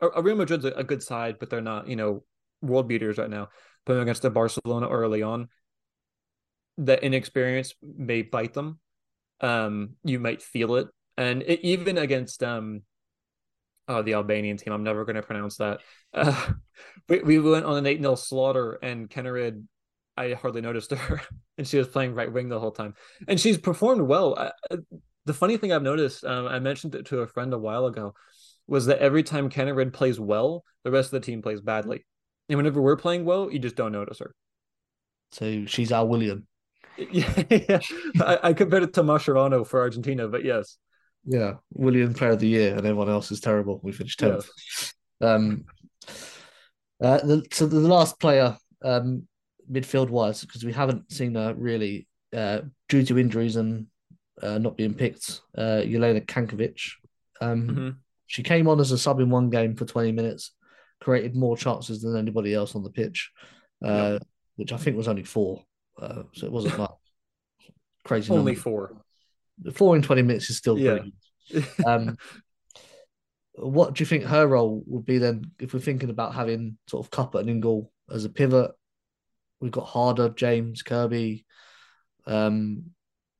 a Real Madrid's a, a good side, but they're not you know world beaters right now. Playing against a Barcelona or a Lyon, that inexperience may bite them. Um, you might feel it, and it, even against um oh, the Albanian team. I'm never going to pronounce that. Uh, we, we went on an 8 0 slaughter, and Kaneryd I hardly noticed her, and she was playing right wing the whole time, and she's performed well. I, the funny thing I've noticed, um, I mentioned it to a friend a while ago, was that every time Kaneryd plays well, the rest of the team plays badly, and whenever we're playing well, you just don't notice her. So she's our Willian. Yeah, yeah. I, I compared it to Mascherano for Argentina, but yes. Yeah, Willian Player of the Year, and everyone else is terrible. We finished tenth. Um, uh, the, so the last player, um, midfield wise, because we haven't seen her really uh, due to injuries and uh, not being picked. Uh, Jelena Cankovic. Um, Mm-hmm. She came on as a sub in one game for twenty minutes, created more chances than anybody else on the pitch, uh, which I think was only four. Uh, so it wasn't like crazy. Only number. four. Four in twenty minutes is still Yeah. Um, what do you think her role would be then if we're thinking about having sort of Cuppa and Ingle as a pivot? We've got Harder, James, Kirby. Um,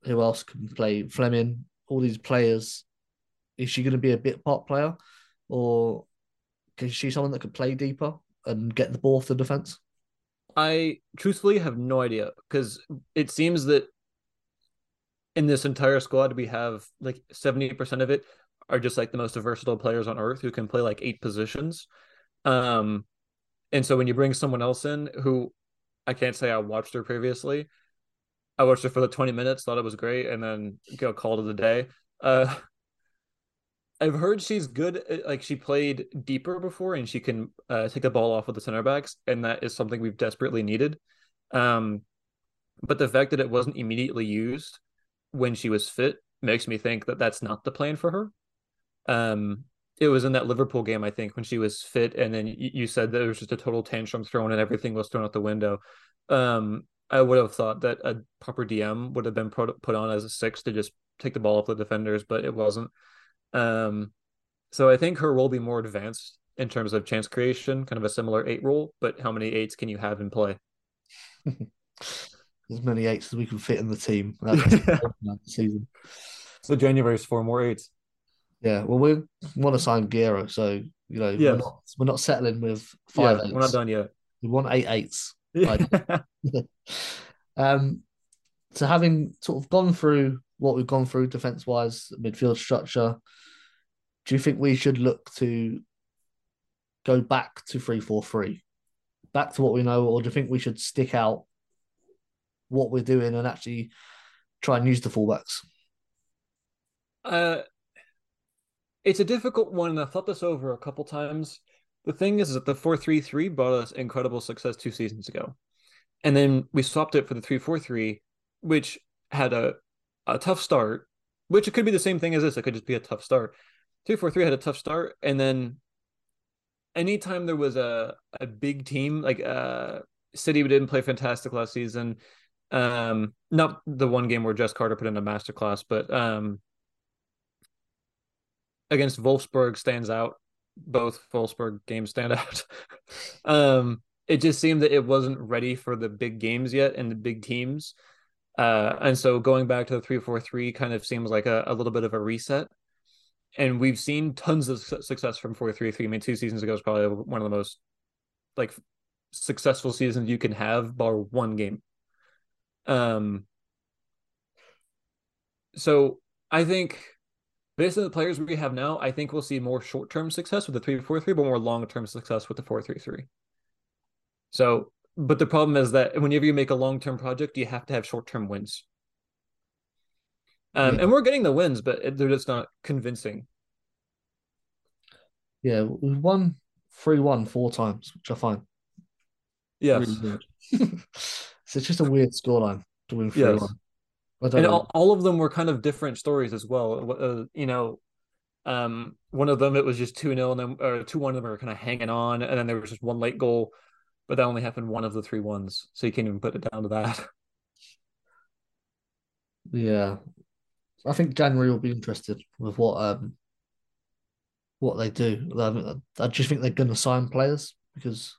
who else can play? Fleming. All these players. Is she going to be a bit part player, or is she someone that could play deeper and get the ball off the defense? I truthfully have no idea because it seems that in this entire squad we have like 70% of it are just like the most versatile players on earth who can play like eight positions. Um and so when you bring someone else in who I can't say I watched her previously. I watched her for the 20 minutes, thought it was great, and then got called it a day. Uh I've heard she's good. Like she played deeper before, and she can uh, take the ball off of the center backs, and that is something we've desperately needed. Um, but the fact that it wasn't immediately used when she was fit makes me think that that's not the plan for her. Um, it was in that Liverpool game, I think, when she was fit, and then you, said that it was just a total tantrum thrown, and everything was thrown out the window. Um, I would have thought that a proper DM would have been put on as a six to just take the ball off the defenders, but it wasn't. Um, so I think her role will be more advanced in terms of chance creation, kind of a similar eight role. But how many eights can you have in play? As many eights as we can fit in the team. That's season. So January's four more eights. Yeah, well, we want to sign Geyoro, so you know Yes. we're not we're not settling with five yeah, eights. we're not done yet. We want eight eights. Um, so having sort of gone through what we've gone through defense wise, midfield structure, do you think we should look to go back to three four three, back to what we know, or do you think we should stick out what we're doing and actually try and use the fullbacks? Uh, it's a difficult one, and I've thought this over a couple times. The thing is is that the four three three brought us incredible success two seasons ago, and then we swapped it for the three four three, which had a a tough start. Which it could be the same thing as this. It could just be a tough start. Three four three had a tough start, and then anytime there was a a big team like uh City didn't play fantastic last season. Um, not the one game where Jess Carter put in a masterclass, but um, against Wolfsburg stands out. Both Wolfsburg games stand out. um, it just seemed that it wasn't ready for the big games yet and the big teams. Uh, and so going back to the three four three kind of seems like a, a little bit of a reset. And we've seen tons of success from four three three. I mean, two seasons ago was probably one of the most like successful seasons you can have, bar one game. Um, so I think based on the players we have now, I think we'll see more short term success with the three four three, but more long term success with the four three three. So, but the problem is that whenever you make a long term project, you have to have short term wins. Um, Yeah. and we're getting the wins, but they're just not convincing. Yeah, we've won three one four times, which I find Yes. really so it's just a weird scoreline to win three Yes. One. I and all, all of them were kind of different stories as well. Uh, you know, um, one of them it was just two 0 and then or two one of them were kind of hanging on, and then there was just one late goal, but that only happened one of the three ones, so you can't even put it down to that. Yeah, I think January will be interested with what um what they do. I, I just think they're going to sign players because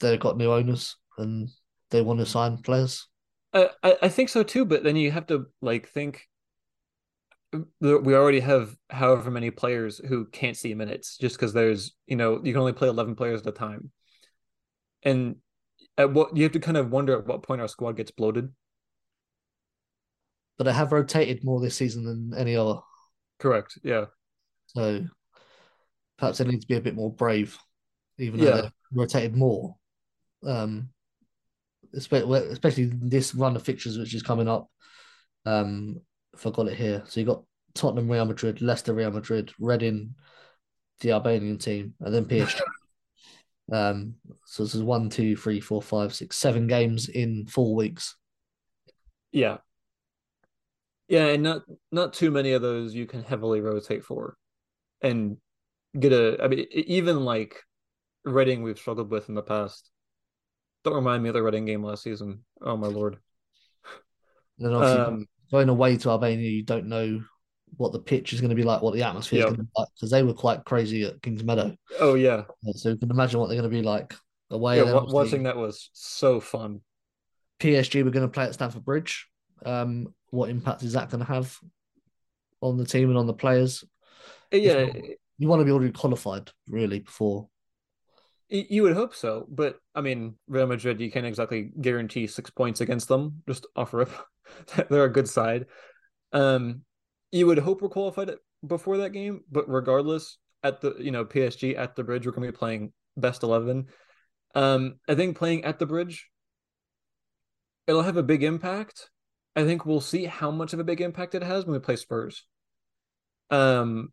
they've got new owners and they want to sign players. I, I I think so too, but then you have to like think. We already have however many players who can't see minutes just because there's you know you can only play eleven players at a time, and at what you have to kind of wonder at what point our squad gets bloated. But i have rotated more this season than any other. Correct. Yeah. So perhaps i need to be a bit more brave, even though Yeah. they've rotated more. Um, especially this run of fixtures which is coming up. Um, if I got it here, so you got Tottenham, Real Madrid, Leicester, Real Madrid, Reading, the Albanian team, and then PSG. um, so this is one, two, three, four, five, six, seven games in four weeks. Yeah. Yeah, and not not too many of those you can heavily rotate for, and get a. I mean, even like Reading, we've struggled with in the past. Don't remind me of the Reading game last season. Oh my lord. Then obviously Um, going away to Albania, you don't know what the pitch is going to be like, what the atmosphere is going to be like, because they were quite crazy at Kings Meadow. oh yeah, So you can imagine what they're going to be like away. yeah. And then wa- obviously watching that was so fun. PSG were going to play at Stamford Bridge. Um, what impact is that going to have on the team and on the players? Yeah, You want to be already qualified, really, before. You would hope so, but I mean, Real Madrid, you can't exactly guarantee six points against them. Just offer up. They're a good side. Um, you would hope we're qualified before that game, but regardless, at the you know PSG at the bridge, we're going to be playing best eleven. Um, I think playing at the bridge, it'll have a big impact. I think we'll see how much of a big impact it has when we play Spurs. Um,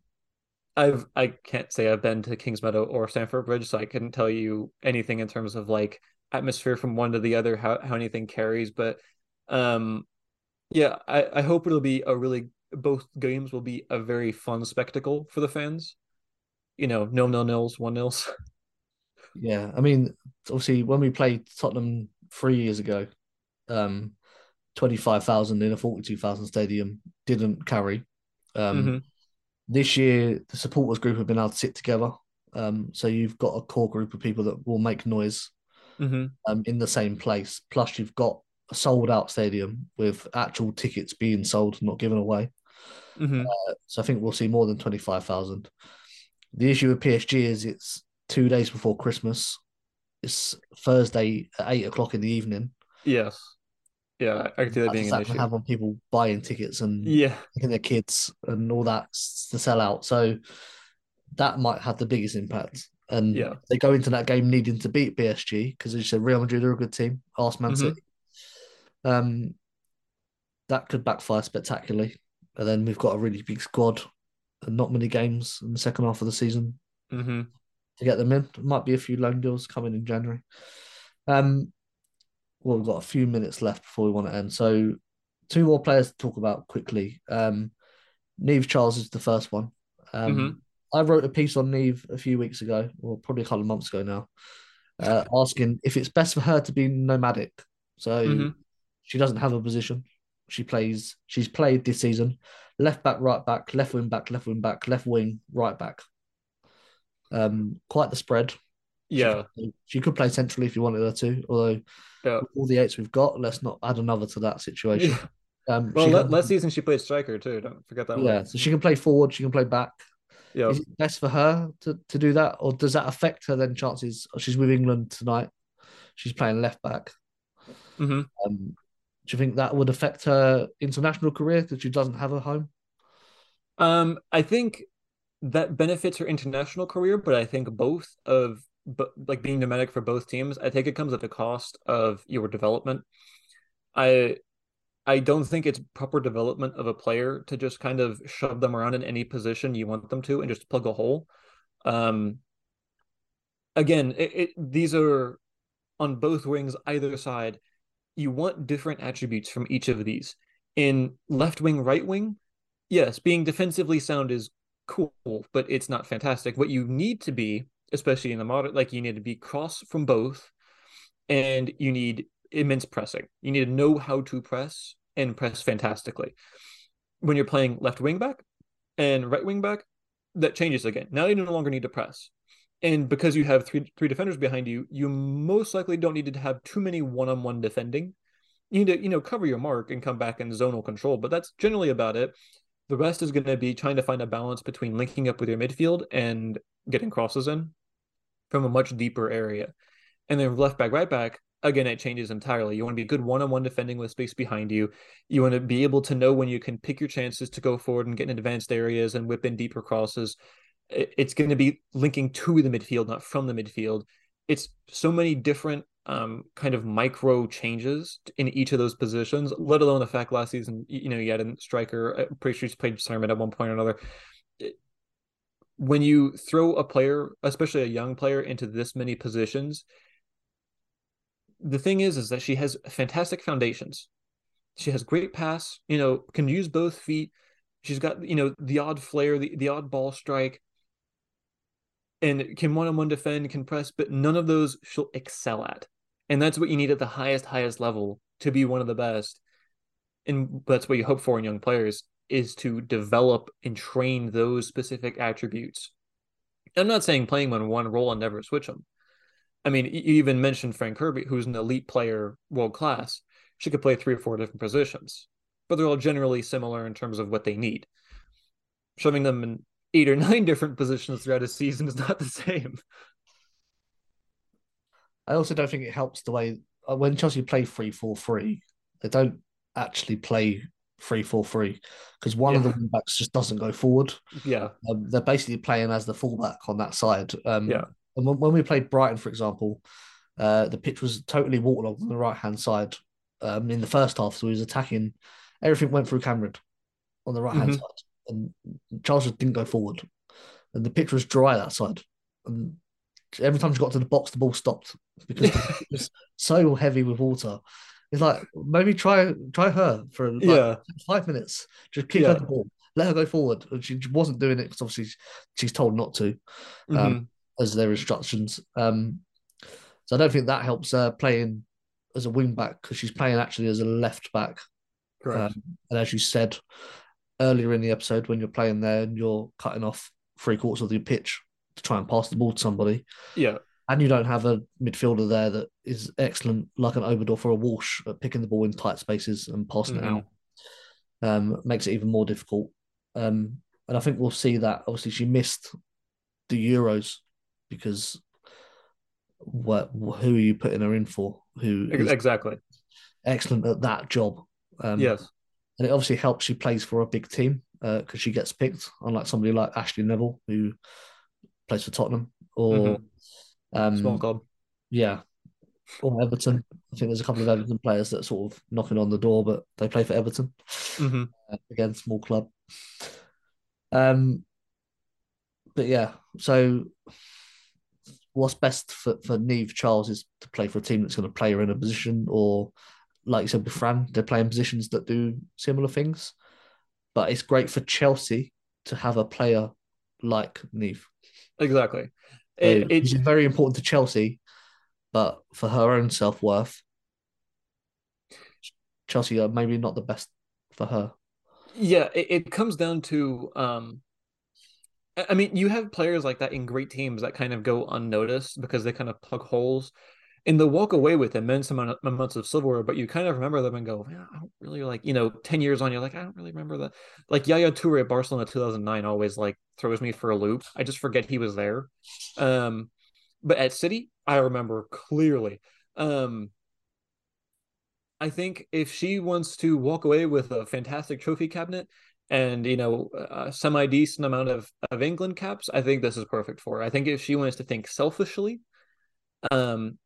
I've I can't say I've been to Kings Meadow or Stamford Bridge, so I couldn't tell you anything in terms of like atmosphere from one to the other, how how anything carries. But um, yeah, I I hope it'll be a really both games will be a very fun spectacle for the fans. You know, no nil nils, one nils. Yeah, I mean, obviously, when we played Tottenham three years ago, um, twenty-five thousand in a forty-two thousand stadium didn't carry. Um, Mhm. This year, the supporters group have been able to sit together. Um, so you've got a core group of people that will make noise hmm um, in the same place. Plus, you've got a sold-out stadium with actual tickets being sold, not given away. hmm So I think we'll see more than twenty-five thousand. The issue with PSG is it's two days before Christmas. It's Thursday at eight o'clock in the evening. Yes. Yeah, I can see that being an issue. have on people buying tickets and Yeah. taking their kids and all that to sell out? So that might have the biggest impact. And Yeah. they go into that game needing to beat PSG because as you said, Real Madrid are a good team. Ask Man Mhm. City. Um, that could backfire spectacularly. And then we've got a really big squad and not many games in the second half of the season hmm to get them in. Might be a few loan deals coming in January. Um, well, we've got a few minutes left before we want to end. So, two more players to talk about quickly. Um, Niamh Charles is the first one. Um, Mhm. I wrote a piece on Niamh a few weeks ago, or probably a couple of months ago now, uh, asking if it's best for her to be nomadic. So Mhm. she doesn't have a position. She plays. She's played this season left back, right back, left wing back, left wing back, left wing, right back. Um, quite the spread. She Yeah. could- she could play centrally if you wanted her to. Although Yeah. with all the eights we've got, let's not add another to that situation. Um, Well, she can- last season she played striker too. Don't forget that yeah, one. so she can play forward, she can play back. Yeah. Is it best for her to, to do that, or does that affect her then chances? She's with England tonight. She's playing left back. hmm Um, do you think that would affect her international career because she doesn't have a home? Um, I think that benefits her international career, but I think both of but like being nomadic for both teams, I think it comes at the cost of your development. I I don't think it's proper development of a player to just kind of shove them around in any position you want them to and just plug a hole. Um, again, it, it these are on both wings, either side. You want different attributes from each of these. In left wing, right wing, yes, being defensively sound is cool, but it's not fantastic. What you need to be, especially in the modern, like you need to be cross from both, and you need immense pressing. You need to know how to press and press fantastically. When you're playing left wing back and right wing back, that changes again. Now you no longer need to press. And because you have three three defenders behind you, you most likely don't need to have too many one-on-one defending. You need to, you know, cover your mark and come back in zonal control, but that's generally about it. The rest is going to be trying to find a balance between linking up with your midfield and getting crosses in from a much deeper area. And then left back, right back, again, it changes entirely. You want to be good one on one defending with space behind you. You want to be able to know when you can pick your chances to go forward and get in advanced areas and whip in deeper crosses. It's going to be linking to the midfield, not from the midfield. It's so many different um, kind of micro changes in each of those positions, let alone the fact last season, you know, you had a striker, I'm pretty sure he's played Sermon at one point or another. When you throw a player, especially a young player, into this many positions, the thing is, is that she has fantastic foundations. She has great pass, you know, can use both feet. She's got, you know, the odd flare, the, the odd ball strike, and can one on one defend, can press, but none of those she'll excel at. And that's what you need at the highest, highest level to be one of the best. And that's what you hope for in young players is to develop and train those specific attributes. I'm not saying playing on one role and never switch them. I mean, you even mentioned Fran Kirby, who's an elite player, world class. She could play three or four different positions, but they're all generally similar in terms of what they need. Shoving them in eight or nine different positions throughout a season is not the same. I also don't think it helps the way uh, when Chelsea play 3 4 3, they don't actually play 3 4 3 because one Yeah. of the backs just doesn't go forward. Yeah. Um, they're basically playing as the fullback on that side. Um, Yeah. And when, when we played Brighton, for example, uh, the pitch was totally waterlogged on the right hand side um, in the first half. So he was attacking. Everything went through Kaneryd on the right hand Mhm. side, and Charles didn't go forward. And the pitch was dry that side. And every time she got to the box, the ball stopped because it was so heavy with water. It's like maybe try try her for like Yeah. five minutes. Just kick Yeah. her the ball, let her go forward. And she wasn't doing it because obviously she's told not to um, as their instructions. Um, so I don't think that helps her playing as a wing back because she's playing actually as a left back. Um, and as you said earlier in the episode, when you're playing there and you're cutting off three quarters of your pitch to try and pass the ball to somebody, yeah. And you don't have a midfielder there that is excellent, like an Oberdorf or a Walsh, at picking the ball in tight spaces and passing Mhm. it out, um, makes it even more difficult. Um, and I think we'll see that. Obviously, she missed the Euros because what? Who are you putting her in for? Who Exactly. excellent at that job? Um, yes. and it obviously helps she plays for a big team because she gets picked, unlike somebody like Ashleigh Neville who plays for Tottenham or Mhm. Um, Small club. yeah, or Everton. I think there's a couple of Everton players that are sort of knocking on the door, but they play for Everton Mhm. uh, again, small club. Um, but yeah, so what's best for for Niamh Charles is to play for a team that's going to play her in a position, or like you said with Fran, they're playing positions that do similar things. But it's great for Chelsea to have a player like Niamh. Exactly. It, it's very important to Chelsea, but for her own self worth, Chelsea are maybe not the best for her. yeah, it, it comes down to um I mean, you have players like that in great teams that kind of go unnoticed because they kind of plug holes and they'll walk away with immense amounts of silverware, but you kind of remember them and go, yeah, I don't really like, you know, 10 years on, you're like, I don't really remember that. Like Yaya Toure at Barcelona 2009 always like throws me for a loop. I just forget he was there. Um, but at City, I remember clearly. Um, I think if she wants to walk away with a fantastic trophy cabinet and you know a semi decent amount of of England caps, I think this is perfect for her. I think if she wants to think selfishly, um,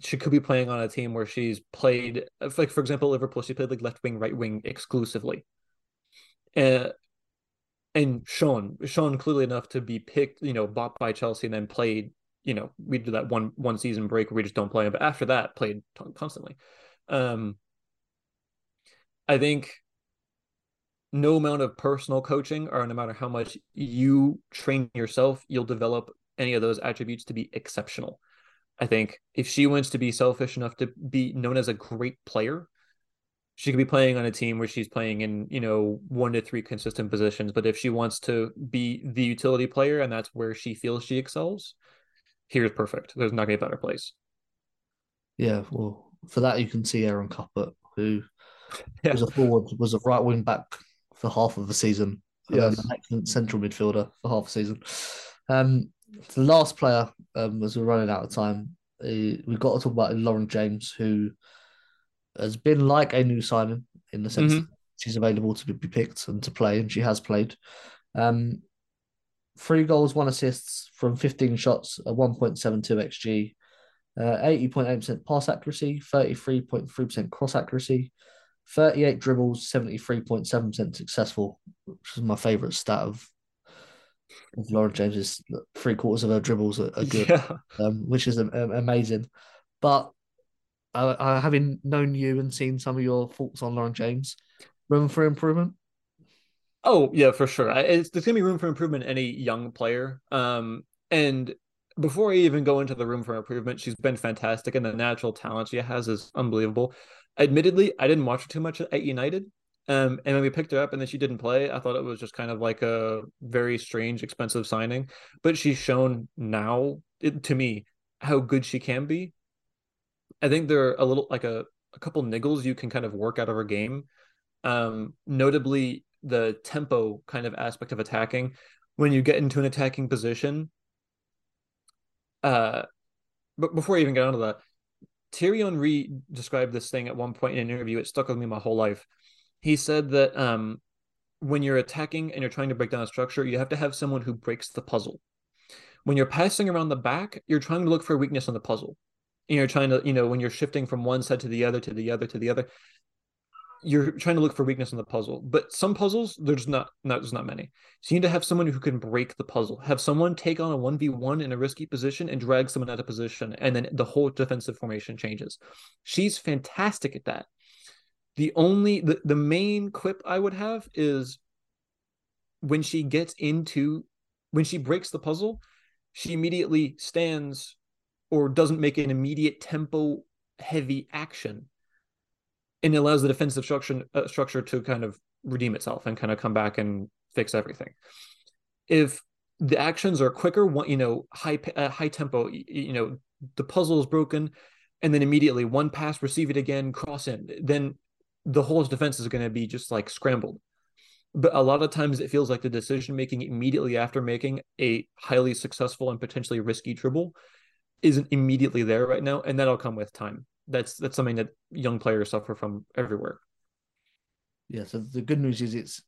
she could be playing on a team where she's played, like for example, Liverpool. She played like left wing, right wing exclusively, uh, and Sean, Sean clearly enough to be picked, you know, bought by Chelsea and then played. You know, we did that one one season break where we just don't play him, but after that, played constantly. Um, I think no amount of personal coaching or no matter how much you train yourself, you'll develop any of those attributes to be exceptional. I think if she wants to be selfish enough to be known as a great player, she could be playing on a team where she's playing in, you know, one to three consistent positions. But if she wants to be the utility player and that's where she feels she excels, here's perfect. There's not gonna be a better place. Yeah, well, for that you can see Erin Cuthbert, who Yeah. was a forward, was a right wing back for half of the season, and Yes. an excellent central midfielder for half a season. Um, the last player, um, as we're running out of time, uh, we've got to talk about Lauren James, who has been like a new signing in the sense Mhm. that she's available to be picked and to play, and she has played. Um, three goals, one assists from 15 shots, a 1.72 xG, uh, 80.8% pass accuracy, 33.3% cross accuracy, 38 dribbles, 73.7% successful, which is my favorite stat of, of Lauren James's three quarters of her dribbles are, are good Yeah. um, which is um, amazing. But uh, uh, having known you and seen some of your thoughts on Lauren James, room for improvement. Oh yeah, for sure. I, it's, there's gonna be room for improvement in any young player. Um, and before I even go into the room for improvement, she's been fantastic, and the natural talent she has is unbelievable. Admittedly, I didn't watch her too much at United. Um, and when we picked her up and then she didn't play, I thought it was just kind of like a very strange, expensive signing. But she's shown now, it, to me, how good she can be. I think there are a little like a, a couple niggles you can kind of work out of her game. Um, notably the tempo kind of aspect of attacking. When you get into an attacking position, uh, but before I even get onto that, Thierry Henry described this thing at one point in an interview. It stuck with me my whole life. He said that um, when you're attacking and you're trying to break down a structure, you have to have someone who breaks the puzzle. When you're passing around the back, you're trying to look for a weakness on the puzzle. And you're trying to, you know, when you're shifting from one side to the other, to the other, to the other, you're trying to look for weakness in the puzzle. But some puzzles, there's not, not there's not many. So you need to have someone who can break the puzzle. Have someone take on a one v one in a risky position and drag someone out of position, and then the whole defensive formation changes. She's fantastic at that. The only the, the main quip I would have is when she gets into when she breaks the puzzle, she immediately stands or doesn't make an immediate tempo heavy action and allows the defensive structure uh, structure to kind of redeem itself and kind of come back and fix everything. If the actions are quicker, you know, high uh, high tempo, you know, the puzzle is broken, and then immediately one pass, receive it again, cross in, then the whole defense is going to be just like scrambled. But a lot of times it feels like the decision making immediately after making a highly successful and potentially risky dribble isn't immediately there right now, and that'll come with time that's that's something that young players suffer from everywhere. Yeah. So the good news is it's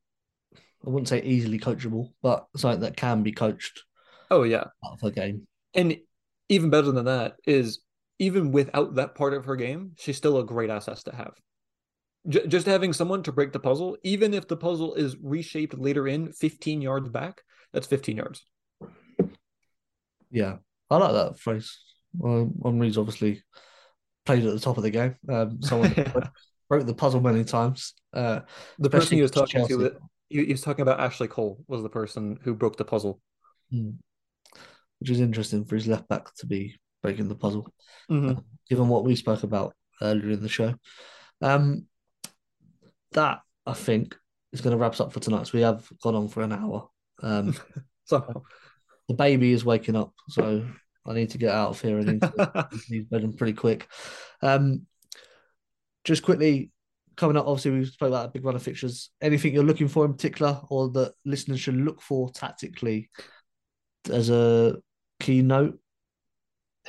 I wouldn't say easily coachable, but something that can be coached. Oh yeah, of her game. And even better than that is even without that part of her game, she's still a great asset to have. J- just having someone to break the puzzle, even if the puzzle is reshaped later in 15 yards back, that's 15 yards. Yeah, I like that phrase. Well, obviously played at the top of the game. Um, someone broke the puzzle many times. Uh, the person he was talking Chelsea. to, he, he was talking about Ashley Cole was the person who broke the puzzle. Hmm. Which is interesting for his left back to be breaking the puzzle, Mhm. uh, given what we spoke about earlier in the show. Um, that I think is going to wrap us up for tonight. So we have gone on for an hour. Um, Somehow. the baby is waking up, so I need to get out of here and into his bedroom pretty quick. Um, just quickly coming up, obviously we spoke about a big run of fixtures. Anything you're looking for in particular, or that listeners should look for tactically as a key note?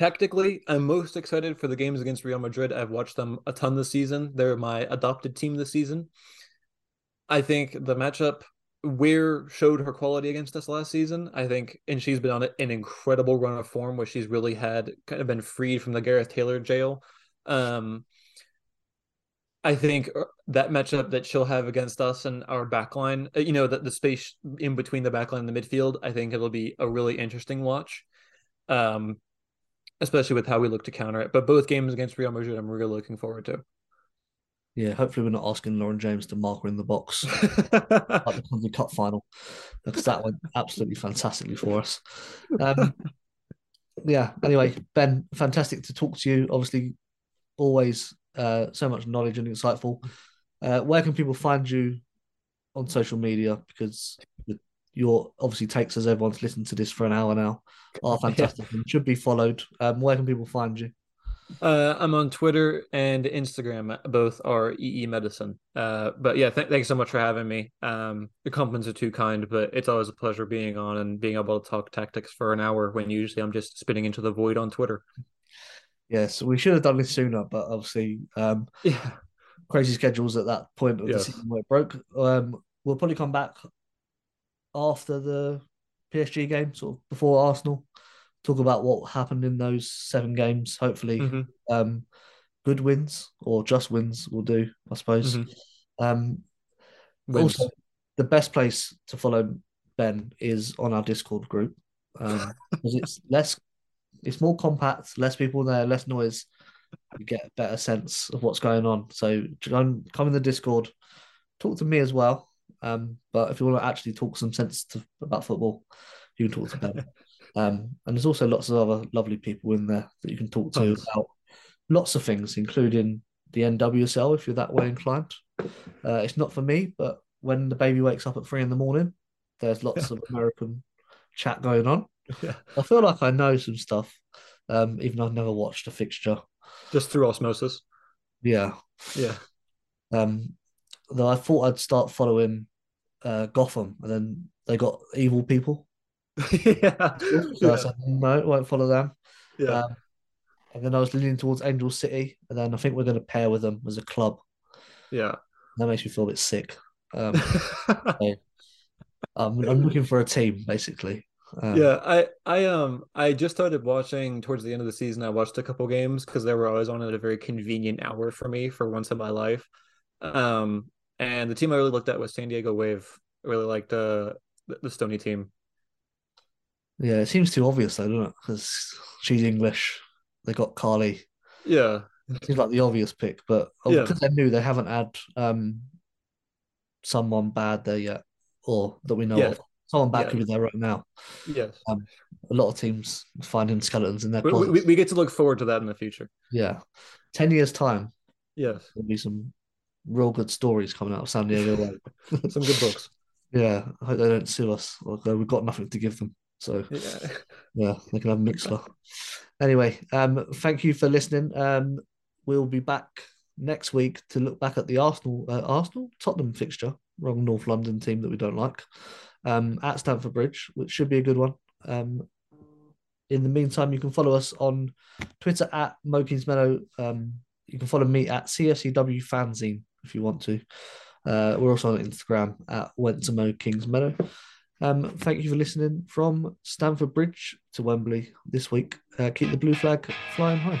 Tactically, I'm most excited for the games against Real Madrid. I've watched them a ton this season. They're my adopted team this season. I think the matchup where showed her quality against us last season. I think, and she's been on an incredible run of form where she's really had kind of been freed from the Gareth Taylor jail. Um, I think uh, that matchup that she'll have against us and our backline, uh, you know, that the space in between the backline and the midfield, I think it'll be a really interesting watch. Um, especially with how we look to counter it. But both games against Real Madrid, I'm really looking forward to. Yeah, hopefully we're not asking Lauren James to mark her in the box like the Conti Cup final because that went absolutely fantastically for us. Um, yeah. Anyway, Ben, fantastic to talk to you. Obviously, always uh, so much knowledge and insightful. Uh, where can people find you on social media? Because your obviously takes as everyone's listened to this for an hour now are fantastic and should be followed. Um, where can people find you? Uh, I'm on Twitter and Instagram. Both are EE Medicine. Uh, but yeah, th- thanks so much for having me. Um, the compliments are too kind, but it's always a pleasure being on and being able to talk tactics for an hour when usually I'm just spitting into the void on Twitter. Yes, we should have done this sooner, but obviously, um, Yeah. crazy schedules at that point of Yes. the season where it broke. Um, we'll probably come back after the PSG game, sort of before Arsenal. Talk about what happened in those seven games. Hopefully, Mhm. um, good wins or just wins will do, I suppose. Mhm. Um, also, the best place to follow Ben is on our Discord group um, because it's less, it's more compact, less people there, less noise. You get a better sense of what's going on. So come come in the Discord, talk to me as well. Um, but if you want to actually talk some sense to, about football, you can talk to Ben. um, and there's also lots of other lovely people in there that you can talk to about lots of things, including the NWSL if you're that way inclined. Uh, it's not for me, but when the baby wakes up at three in the morning, there's lots of American chat going on. Yeah. I feel like I know some stuff, um, even though I've never watched a fixture. Just through osmosis. Yeah. Yeah. Um, though I thought I'd start following uh, Gotham, and then they got evil people. yeah. So I said, no, won't follow them. Yeah. Um, and then I was leaning towards Angel City, and then I think we're going to pair with them as a club. Yeah. That makes me feel a bit sick. Um, so I'm, I'm looking for a team, basically. Um, yeah, I I um I just started watching towards the end of the season. I watched a couple games because they were always on at a very convenient hour for me for once in my life. Um, and the team I really looked at was San Diego Wave. I really liked uh the, the Stoney team. Yeah, it seems too obvious though, doesn't it? Because she's English. They got Carly. Yeah, Seems like the obvious pick, but oh, Yeah. because they're new, they haven't had um someone bad there yet, or that we know Yeah. of. Someone bad Yeah. could be there right now. yes. Um, a lot of teams finding skeletons in their We, we, we get to look forward to that in the future. Yeah, ten years time, Yes, there'll be some real good stories coming out of San Diego. Some good books. yeah, I hope they don't sue us. Although we've got nothing to give them, so Yeah. yeah, they can have Mixlr. Anyway, um, thank you for listening. Um, we'll be back next week to look back at the Arsenal, uh, Arsenal Tottenham fixture, wrong North London team that we don't like, um, at Stamford Bridge, which should be a good one. Um, in the meantime, you can follow us on Twitter at Mokings Meadow. Um, you can follow me at CFCW Fanzine if you want to. Uh, we're also on Instagram at Went to Mo Kings Meadow. Um, thank you for listening from Stamford Bridge to Wembley this week. Uh, keep the blue flag flying high.